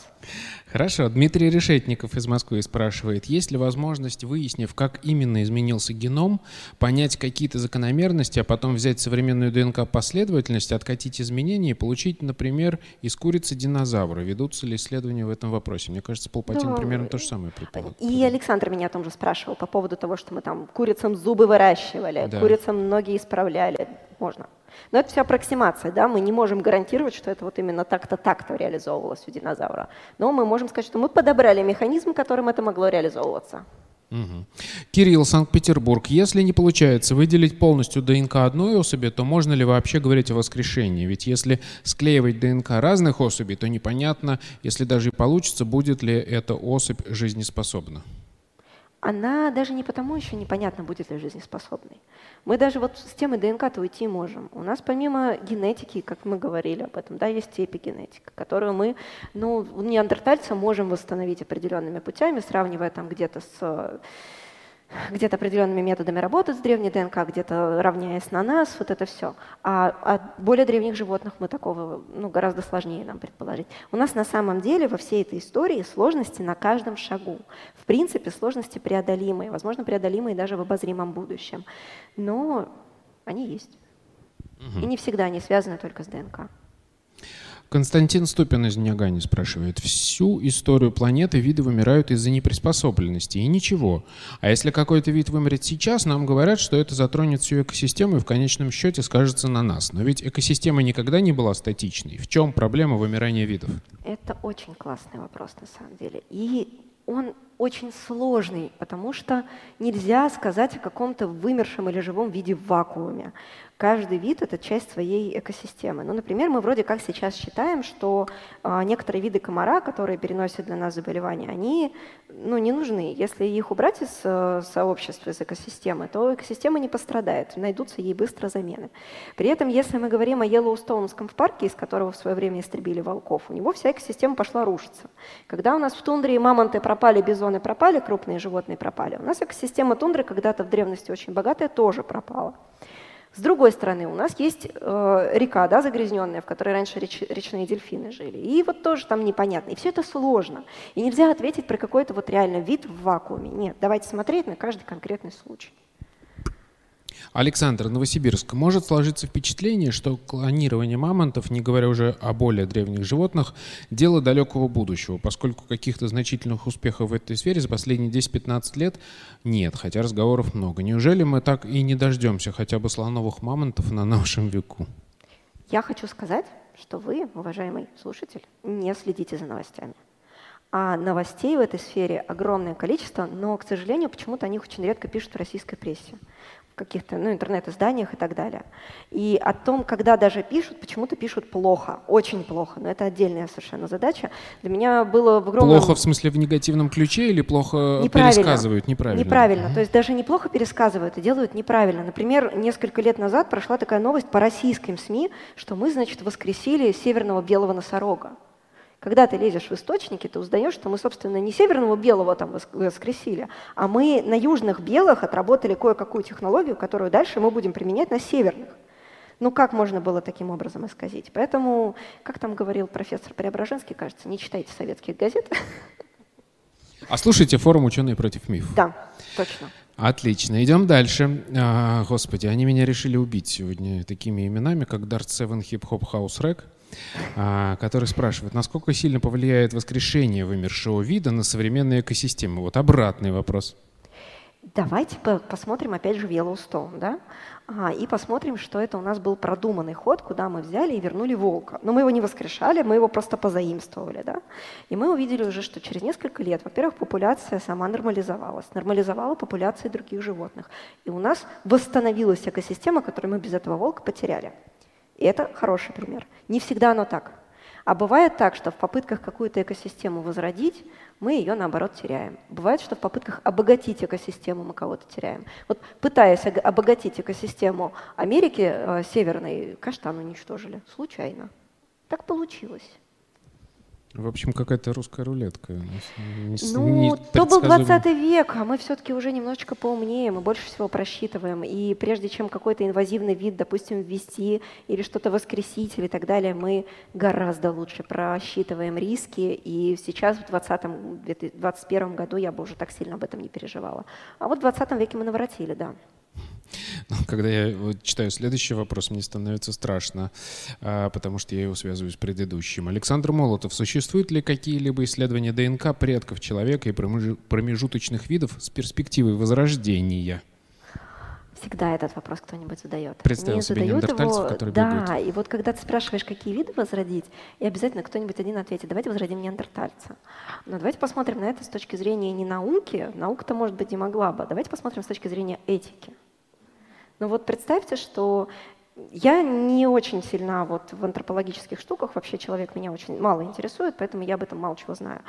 Хорошо. Дмитрий Решетников из Москвы спрашивает, есть ли возможность, выяснив, как именно изменился геном, понять какие-то закономерности, а потом взять современную ДНК последовательность, откатить изменения и получить, например, из курицы динозавра? Ведутся ли исследования в этом вопросе? Мне кажется, Палпатин ну, примерно то же самое предполагает. И Александр меня о том же спрашивал по поводу того, что мы там курицам зубы выращивали, да. курицам ноги исправляли. Можно. Но это все аппроксимация, да, мы не можем гарантировать, что это вот именно так-то, так-то реализовывалось у динозавра. Но мы можем сказать, что мы подобрали механизм, которым это могло реализовываться. Угу. Кирилл, Санкт-Петербург. Если не получается выделить полностью ДНК одной особи, то можно ли вообще говорить о воскрешении? Ведь если склеивать ДНК разных особей, то непонятно, если даже и получится, будет ли эта особь жизнеспособна она даже не потому еще непонятно, будет ли жизнеспособной. Мы даже вот с темой ДНК-то уйти можем. У нас помимо генетики, как мы говорили об этом, да, есть эпигенетика, которую мы, ну, неандертальца можем восстановить определенными путями, сравнивая там где-то с где-то определенными методами работать с древней ДНК, где-то равняясь на нас, вот это все. А от более древних животных мы такого ну, гораздо сложнее нам предположить. У нас на самом деле во всей этой истории сложности на каждом шагу. В принципе, сложности преодолимые, возможно, преодолимые даже в обозримом будущем. Но они есть. Угу. И не всегда они связаны только с ДНК. Константин Ступин из Нягани спрашивает. Всю историю планеты виды вымирают из-за неприспособленности, и ничего. А если какой-то вид вымрет сейчас, нам говорят, что это затронет всю экосистему и в конечном счете скажется на нас. Но ведь экосистема никогда не была статичной. В чем проблема вымирания видов? Это очень классный вопрос на самом деле. И он очень сложный, потому что нельзя сказать о каком-то вымершем или живом виде в вакууме. Каждый вид — это часть своей экосистемы. Ну, например, мы вроде как сейчас считаем, что а, некоторые виды комара, которые переносят для нас заболевания, они ну, не нужны. Если их убрать из э, сообщества, из экосистемы, то экосистема не пострадает, найдутся ей быстро замены. При этом, если мы говорим о Йеллоустоунском парке, из которого в свое время истребили волков, у него вся экосистема пошла рушиться. Когда у нас в тундре мамонты пропали, бизоны пропали, крупные животные пропали, у нас экосистема тундры когда-то в древности очень богатая тоже пропала. С другой стороны, у нас есть э, река, да, загрязненная, в которой раньше реч, речные дельфины жили. И вот тоже там непонятно. И все это сложно. И нельзя ответить про какой-то вот реально вид в вакууме. Нет, давайте смотреть на каждый конкретный случай. Александр, Новосибирск. Может сложиться впечатление, что клонирование мамонтов, не говоря уже о более древних животных, дело далекого будущего, поскольку каких-то значительных успехов в этой сфере за последние 10-15 лет нет, хотя разговоров много. Неужели мы так и не дождемся хотя бы слоновых мамонтов на нашем веку? Я хочу сказать, что вы, уважаемый слушатель, не следите за новостями. А новостей в этой сфере огромное количество, но, к сожалению, почему-то о них очень редко пишут в российской прессе каких-то ну, интернет-изданиях и так далее. И о том, когда даже пишут, почему-то пишут плохо, очень плохо, но это отдельная совершенно задача. Для меня было в огромном... Плохо в смысле в негативном ключе или плохо неправильно. пересказывают неправильно? Неправильно, то есть даже неплохо пересказывают и делают неправильно. Например, несколько лет назад прошла такая новость по российским СМИ, что мы, значит, воскресили северного белого носорога. Когда ты лезешь в источники, ты узнаешь, что мы, собственно, не северного белого там воскресили, а мы на южных белых отработали кое-какую технологию, которую дальше мы будем применять на северных. Ну как можно было таким образом исказить? Поэтому, как там говорил профессор Преображенский, кажется, не читайте советских газет. [LAUGHS] А слушайте форум «Ученые против мифов». Да, точно. Отлично, идем дальше. А, господи, они меня решили убить сегодня такими именами, как Dart 7 Hip Hop House Rack. А, который спрашивает, насколько сильно повлияет воскрешение вымершего вида на современные экосистемы? Вот обратный вопрос. Давайте посмотрим опять же в Yellowstone, да? А, и посмотрим, что это у нас был продуманный ход, куда мы взяли и вернули волка. Но мы его не воскрешали, мы его просто позаимствовали, да? И мы увидели уже, что через несколько лет, во-первых, популяция сама нормализовалась, нормализовала популяции других животных. И у нас восстановилась экосистема, которую мы без этого волка потеряли. И это хороший пример. Не всегда оно так. А бывает так, что в попытках какую-то экосистему возродить, мы ее, наоборот, теряем. Бывает, что в попытках обогатить экосистему мы кого-то теряем. Вот пытаясь обогатить экосистему Америки э, Северной, каштан уничтожили. Случайно. Так получилось. В общем, какая-то русская рулетка. Не, ну, то был 20 век, а мы все-таки уже немножечко поумнее, мы больше всего просчитываем. И прежде чем какой-то инвазивный вид, допустим, ввести или что-то воскресить или так далее, мы гораздо лучше просчитываем риски. И сейчас, в 2021 году, я бы уже так сильно об этом не переживала. А вот в 20 веке мы наворотили, да. [LAUGHS] Когда я читаю следующий вопрос, мне становится страшно, а, потому что я его связываю с предыдущим. Александр Молотов, существуют ли какие-либо исследования ДНК предков человека и промежуточных видов с перспективой возрождения? Всегда этот вопрос кто-нибудь задает. Представил Мне себе задают его, который Да, бегают. и вот когда ты спрашиваешь, какие виды возродить, и обязательно кто-нибудь один ответит, давайте возродим неандертальца. Но давайте посмотрим на это с точки зрения не науки, наука-то, может быть, и могла бы, давайте посмотрим с точки зрения этики. Но вот представьте, что я не очень сильна вот в антропологических штуках, вообще человек меня очень мало интересует, поэтому я об этом мало чего знаю.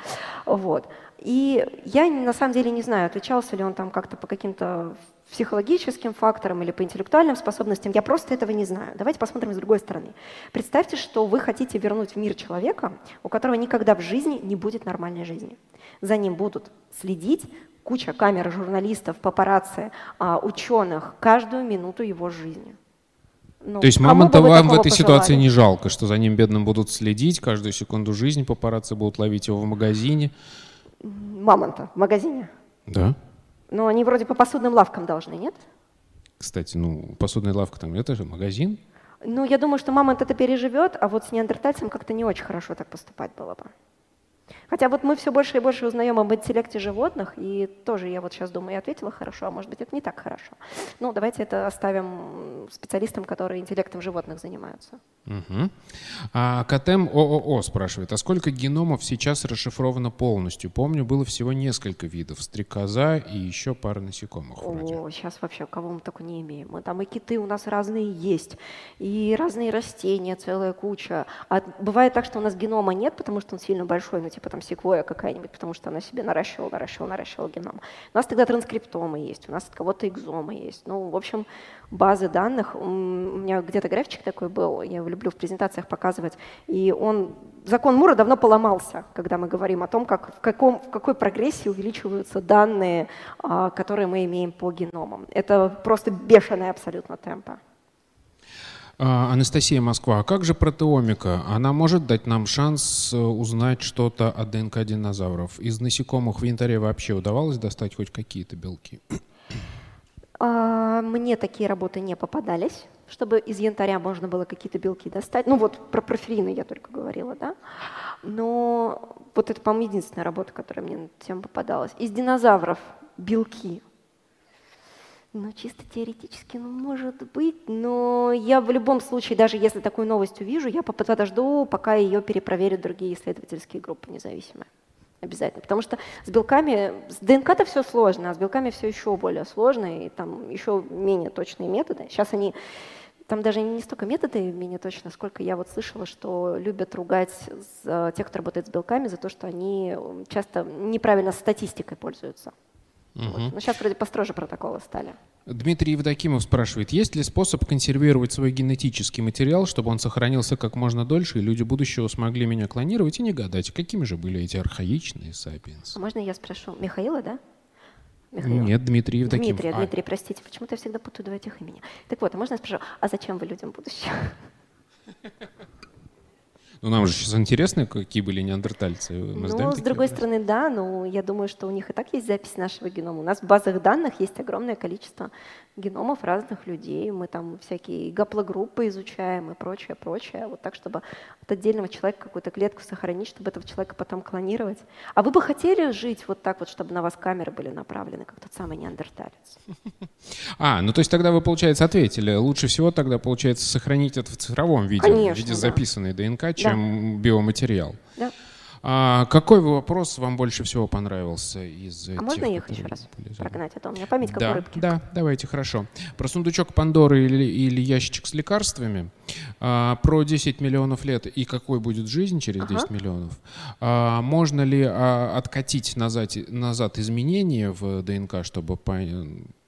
Вот. И я на самом деле не знаю, отличался ли он там как-то по каким-то психологическим факторам или по интеллектуальным способностям, я просто этого не знаю. Давайте посмотрим с другой стороны. Представьте, что вы хотите вернуть в мир человека, у которого никогда в жизни не будет нормальной жизни. За ним будут следить, куча камер, журналистов, папарацци, а, ученых каждую минуту его жизни. Ну, То есть мамонта вам в этой пожелали? ситуации не жалко, что за ним бедным будут следить каждую секунду жизни, папарацци будут ловить его в магазине? Мамонта в магазине? Да. Но они вроде по посудным лавкам должны, нет? Кстати, ну, посудная лавка там, это же магазин. Ну, я думаю, что мамонт это переживет, а вот с неандертальцем как-то не очень хорошо так поступать было бы. Хотя вот мы все больше и больше узнаем об интеллекте животных, и тоже я вот сейчас думаю, я ответила хорошо, а может быть это не так хорошо. Ну, давайте это оставим специалистам, которые интеллектом животных занимаются. Угу. А КТМ ООО спрашивает, а сколько геномов сейчас расшифровано полностью? Помню, было всего несколько видов, стрекоза и еще пара насекомых вроде. О, сейчас вообще кого мы только не имеем. Мы там и киты у нас разные есть, и разные растения, целая куча. А бывает так, что у нас генома нет, потому что он сильно большой, ну типа там секвоя какая-нибудь, потому что она себе наращивала, наращивала, наращивала геном. У нас тогда транскриптомы есть, у нас от кого-то экзомы есть. Ну, в общем, базы данных. У меня где-то графичек такой был, я его люблю в презентациях показывать, и он, закон Мура давно поломался, когда мы говорим о том, как, в, каком, в какой прогрессии увеличиваются данные, а, которые мы имеем по геномам. Это просто бешеные абсолютно темпы. А, Анастасия Москва, а как же протеомика? Она может дать нам шанс э, узнать что-то о ДНК динозавров? Из насекомых в янтаре вообще удавалось достать хоть какие-то белки? А, мне такие работы не попадались, чтобы из янтаря можно было какие-то белки достать. Ну вот про профилины я только говорила, да. Но вот это, по-моему, единственная работа, которая мне на тему попадалась. Из динозавров белки ну, чисто теоретически, ну, может быть, но я в любом случае, даже если такую новость увижу, я подожду, пока ее перепроверят другие исследовательские группы независимые. Обязательно. Потому что с белками, с ДНК-то все сложно, а с белками все еще более сложно, и там еще менее точные методы. Сейчас они, там даже не столько методы менее точно, сколько я вот слышала, что любят ругать тех, кто работает с белками, за то, что они часто неправильно статистикой пользуются. Угу. Вот. Но сейчас вроде построже протоколы стали. Дмитрий Евдокимов спрашивает, есть ли способ консервировать свой генетический материал, чтобы он сохранился как можно дольше, и люди будущего смогли меня клонировать и не гадать, какими же были эти архаичные сапиенсы? А можно я спрошу? Михаила, да? Михаил? Нет, Дмитрий Евдокимов. Дмитрий, а. Дмитрий, простите, почему-то я всегда путаю два этих имени. Так вот, а можно я спрошу, а зачем вы людям будущего? [LAUGHS] Ну, нам же сейчас интересно, какие были неандертальцы. Мы ну, с другой стороны, да, но я думаю, что у них и так есть запись нашего генома. У нас в базах данных есть огромное количество геномов разных людей. Мы там всякие гаплогруппы изучаем и прочее, прочее. Вот так, чтобы от отдельного человека какую-то клетку сохранить, чтобы этого человека потом клонировать. А вы бы хотели жить вот так вот, чтобы на вас камеры были направлены, как тот самый неандерталец? [LAUGHS] А, ну то есть тогда вы, получается, ответили. Лучше всего тогда, получается, сохранить это в цифровом виде, Конечно, в виде да. записанной ДНК, чем да. биоматериал. Да. А какой вопрос вам больше всего понравился из А тех, можно их еще раз прогнать? А то у меня память как да, у рыбки. Да, давайте, хорошо. Про сундучок Пандоры или, или ящичек с лекарствами – А, про 10 миллионов лет и какой будет жизнь через 10 ага. миллионов. А, можно ли а, откатить назад, назад изменения в ДНК, чтобы по,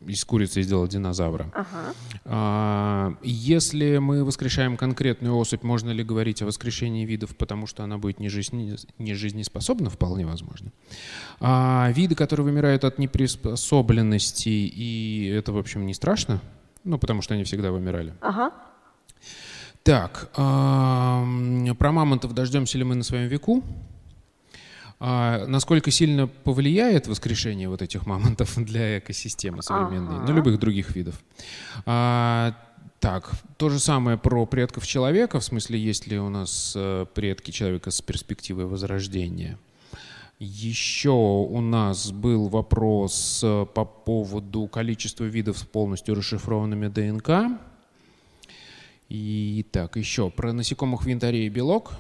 из курицы сделать динозавра? Ага. А, если мы воскрешаем конкретную особь, можно ли говорить о воскрешении видов, потому что она будет не, жизни, не жизнеспособна? Вполне возможно. А, виды, которые вымирают от неприспособленности, и это, в общем, не страшно? Ну, потому что они всегда вымирали. Ага. Так, э, про мамонтов дождемся ли мы на своем веку? А насколько сильно повлияет воскрешение вот этих мамонтов [LAUGHS] для экосистемы современной, ага. на любых других видов? А, так, то же самое про предков человека, в смысле, есть ли у нас э, предки человека с перспективой возрождения? Еще у нас был вопрос э, по поводу количества видов с полностью расшифрованными ДНК. И так, еще про насекомых в янтаре и белок.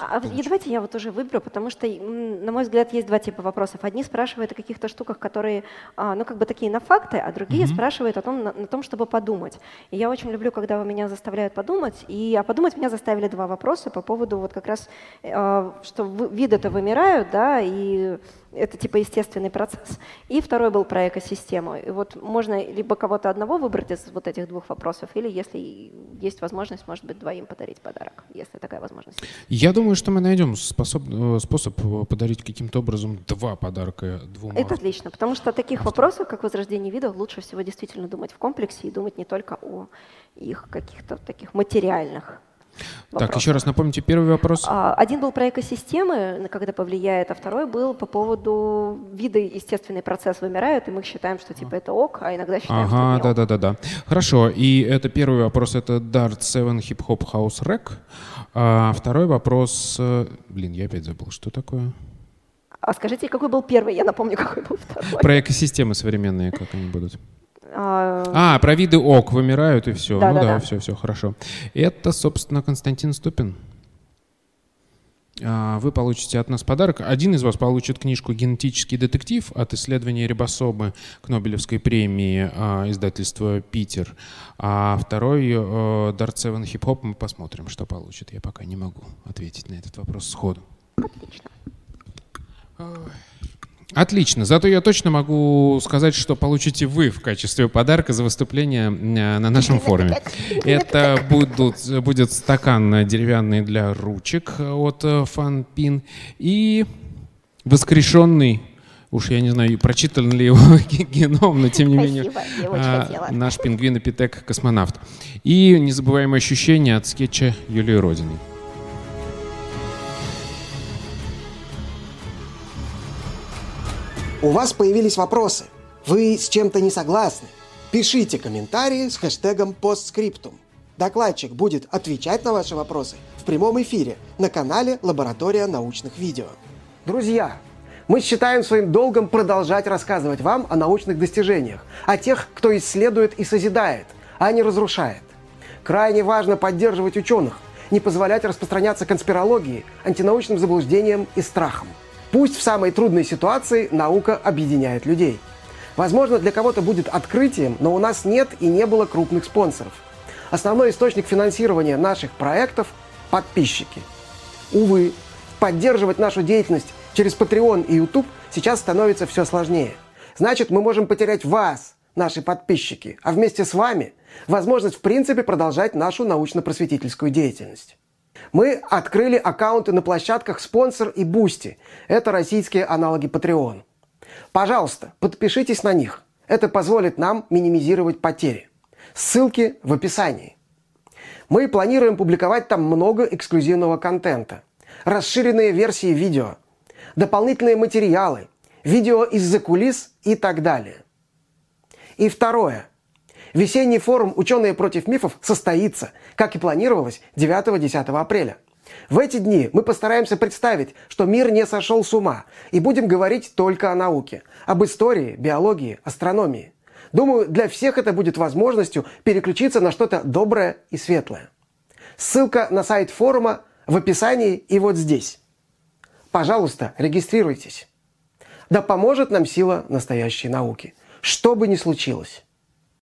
А, и давайте я вот уже выберу, потому что, на мой взгляд, есть два типа вопросов. Одни спрашивают о каких-то штуках, которые, а, ну, как бы такие на факты, а другие mm-hmm. спрашивают о том, на, на том, чтобы подумать. И я очень люблю, когда вы меня заставляют подумать. И, а подумать меня заставили два вопроса по поводу вот как раз, э, что виды-то вымирают, да, и это типа естественный процесс. И второй был про экосистему. И вот можно либо кого-то одного выбрать из вот этих двух вопросов, или если есть возможность, может быть, двоим подарить подарок, если такая возможность. Я думаю, что мы найдем способ, э, способ подарить каким-то образом два подарка двум. Это отлично, потому что таких вопросов, как возрождение видов, лучше всего действительно думать в комплексе и думать не только о их каких-то таких материальных так, еще раз напомните первый вопрос. А, один был про экосистемы, когда повлияет, а второй был по поводу виды естественный процесс вымирают, и мы считаем, что типа это ок, а иногда считаем, ага, что да, да, да, да. Хорошо. И это первый вопрос, это Dart 7 Hip Hop House Rack. А второй вопрос, э, блин, я опять забыл, что такое? А скажите, какой был первый? Я напомню, какой был второй. Про экосистемы современные, как они будут. А, а, про виды ок вымирают и все. Да, ну да, да, все, все, хорошо. Это, собственно, Константин Ступин. А, вы получите от нас подарок. Один из вас получит книжку «Генетический детектив» от исследования рибосомы к Нобелевской премии а, издательства «Питер». А второй Dart 7 Hip Hop мы посмотрим, что получит. Я пока не могу ответить на этот вопрос сходу. Отлично. Отлично. Зато я точно могу сказать, что получите вы в качестве подарка за выступление э, на нашем форуме. Это будут, будет стакан деревянный для ручек от Фанпин и воскрешенный Уж я не знаю, прочитан ли его [LAUGHS] геном, но тем не менее а, наш пингвин-эпитек космонавт. И незабываемое ощущение от скетча Юлии Родиной. У вас появились вопросы. Вы с чем-то не согласны? Пишите комментарии с хэштегом постскриптум. Докладчик будет отвечать на ваши вопросы в прямом эфире на канале Лаборатория научных видео. Друзья, мы считаем своим долгом продолжать рассказывать вам о научных достижениях, о тех, кто исследует и созидает, а не разрушает. Крайне важно поддерживать ученых, не позволять распространяться конспирологии, антинаучным заблуждениям и страхам. Пусть в самой трудной ситуации наука объединяет людей. Возможно, для кого-то будет открытием, но у нас нет и не было крупных спонсоров. Основной источник финансирования наших проектов – подписчики. Увы, поддерживать нашу деятельность через Patreon и YouTube сейчас становится все сложнее. Значит, мы можем потерять вас, наши подписчики, а вместе с вами возможность в принципе продолжать нашу научно-просветительскую деятельность. Мы открыли аккаунты на площадках Sponsor и Boosty. Это российские аналоги Patreon. Пожалуйста, подпишитесь на них. Это позволит нам минимизировать потери. Ссылки в описании. Мы планируем публиковать там много эксклюзивного контента. Расширенные версии видео, дополнительные материалы, видео из-за кулис и так далее. И второе. Весенний форум «Ученые против мифов» состоится, как и планировалось, 9-10 апреля. В эти дни мы постараемся представить, что мир не сошел с ума, и будем говорить только о науке, об истории, биологии, астрономии. Думаю, для всех это будет возможностью переключиться на что-то доброе и светлое. Ссылка на сайт форума в описании и вот здесь. Пожалуйста, регистрируйтесь. Да поможет нам сила настоящей науки. Что бы ни случилось.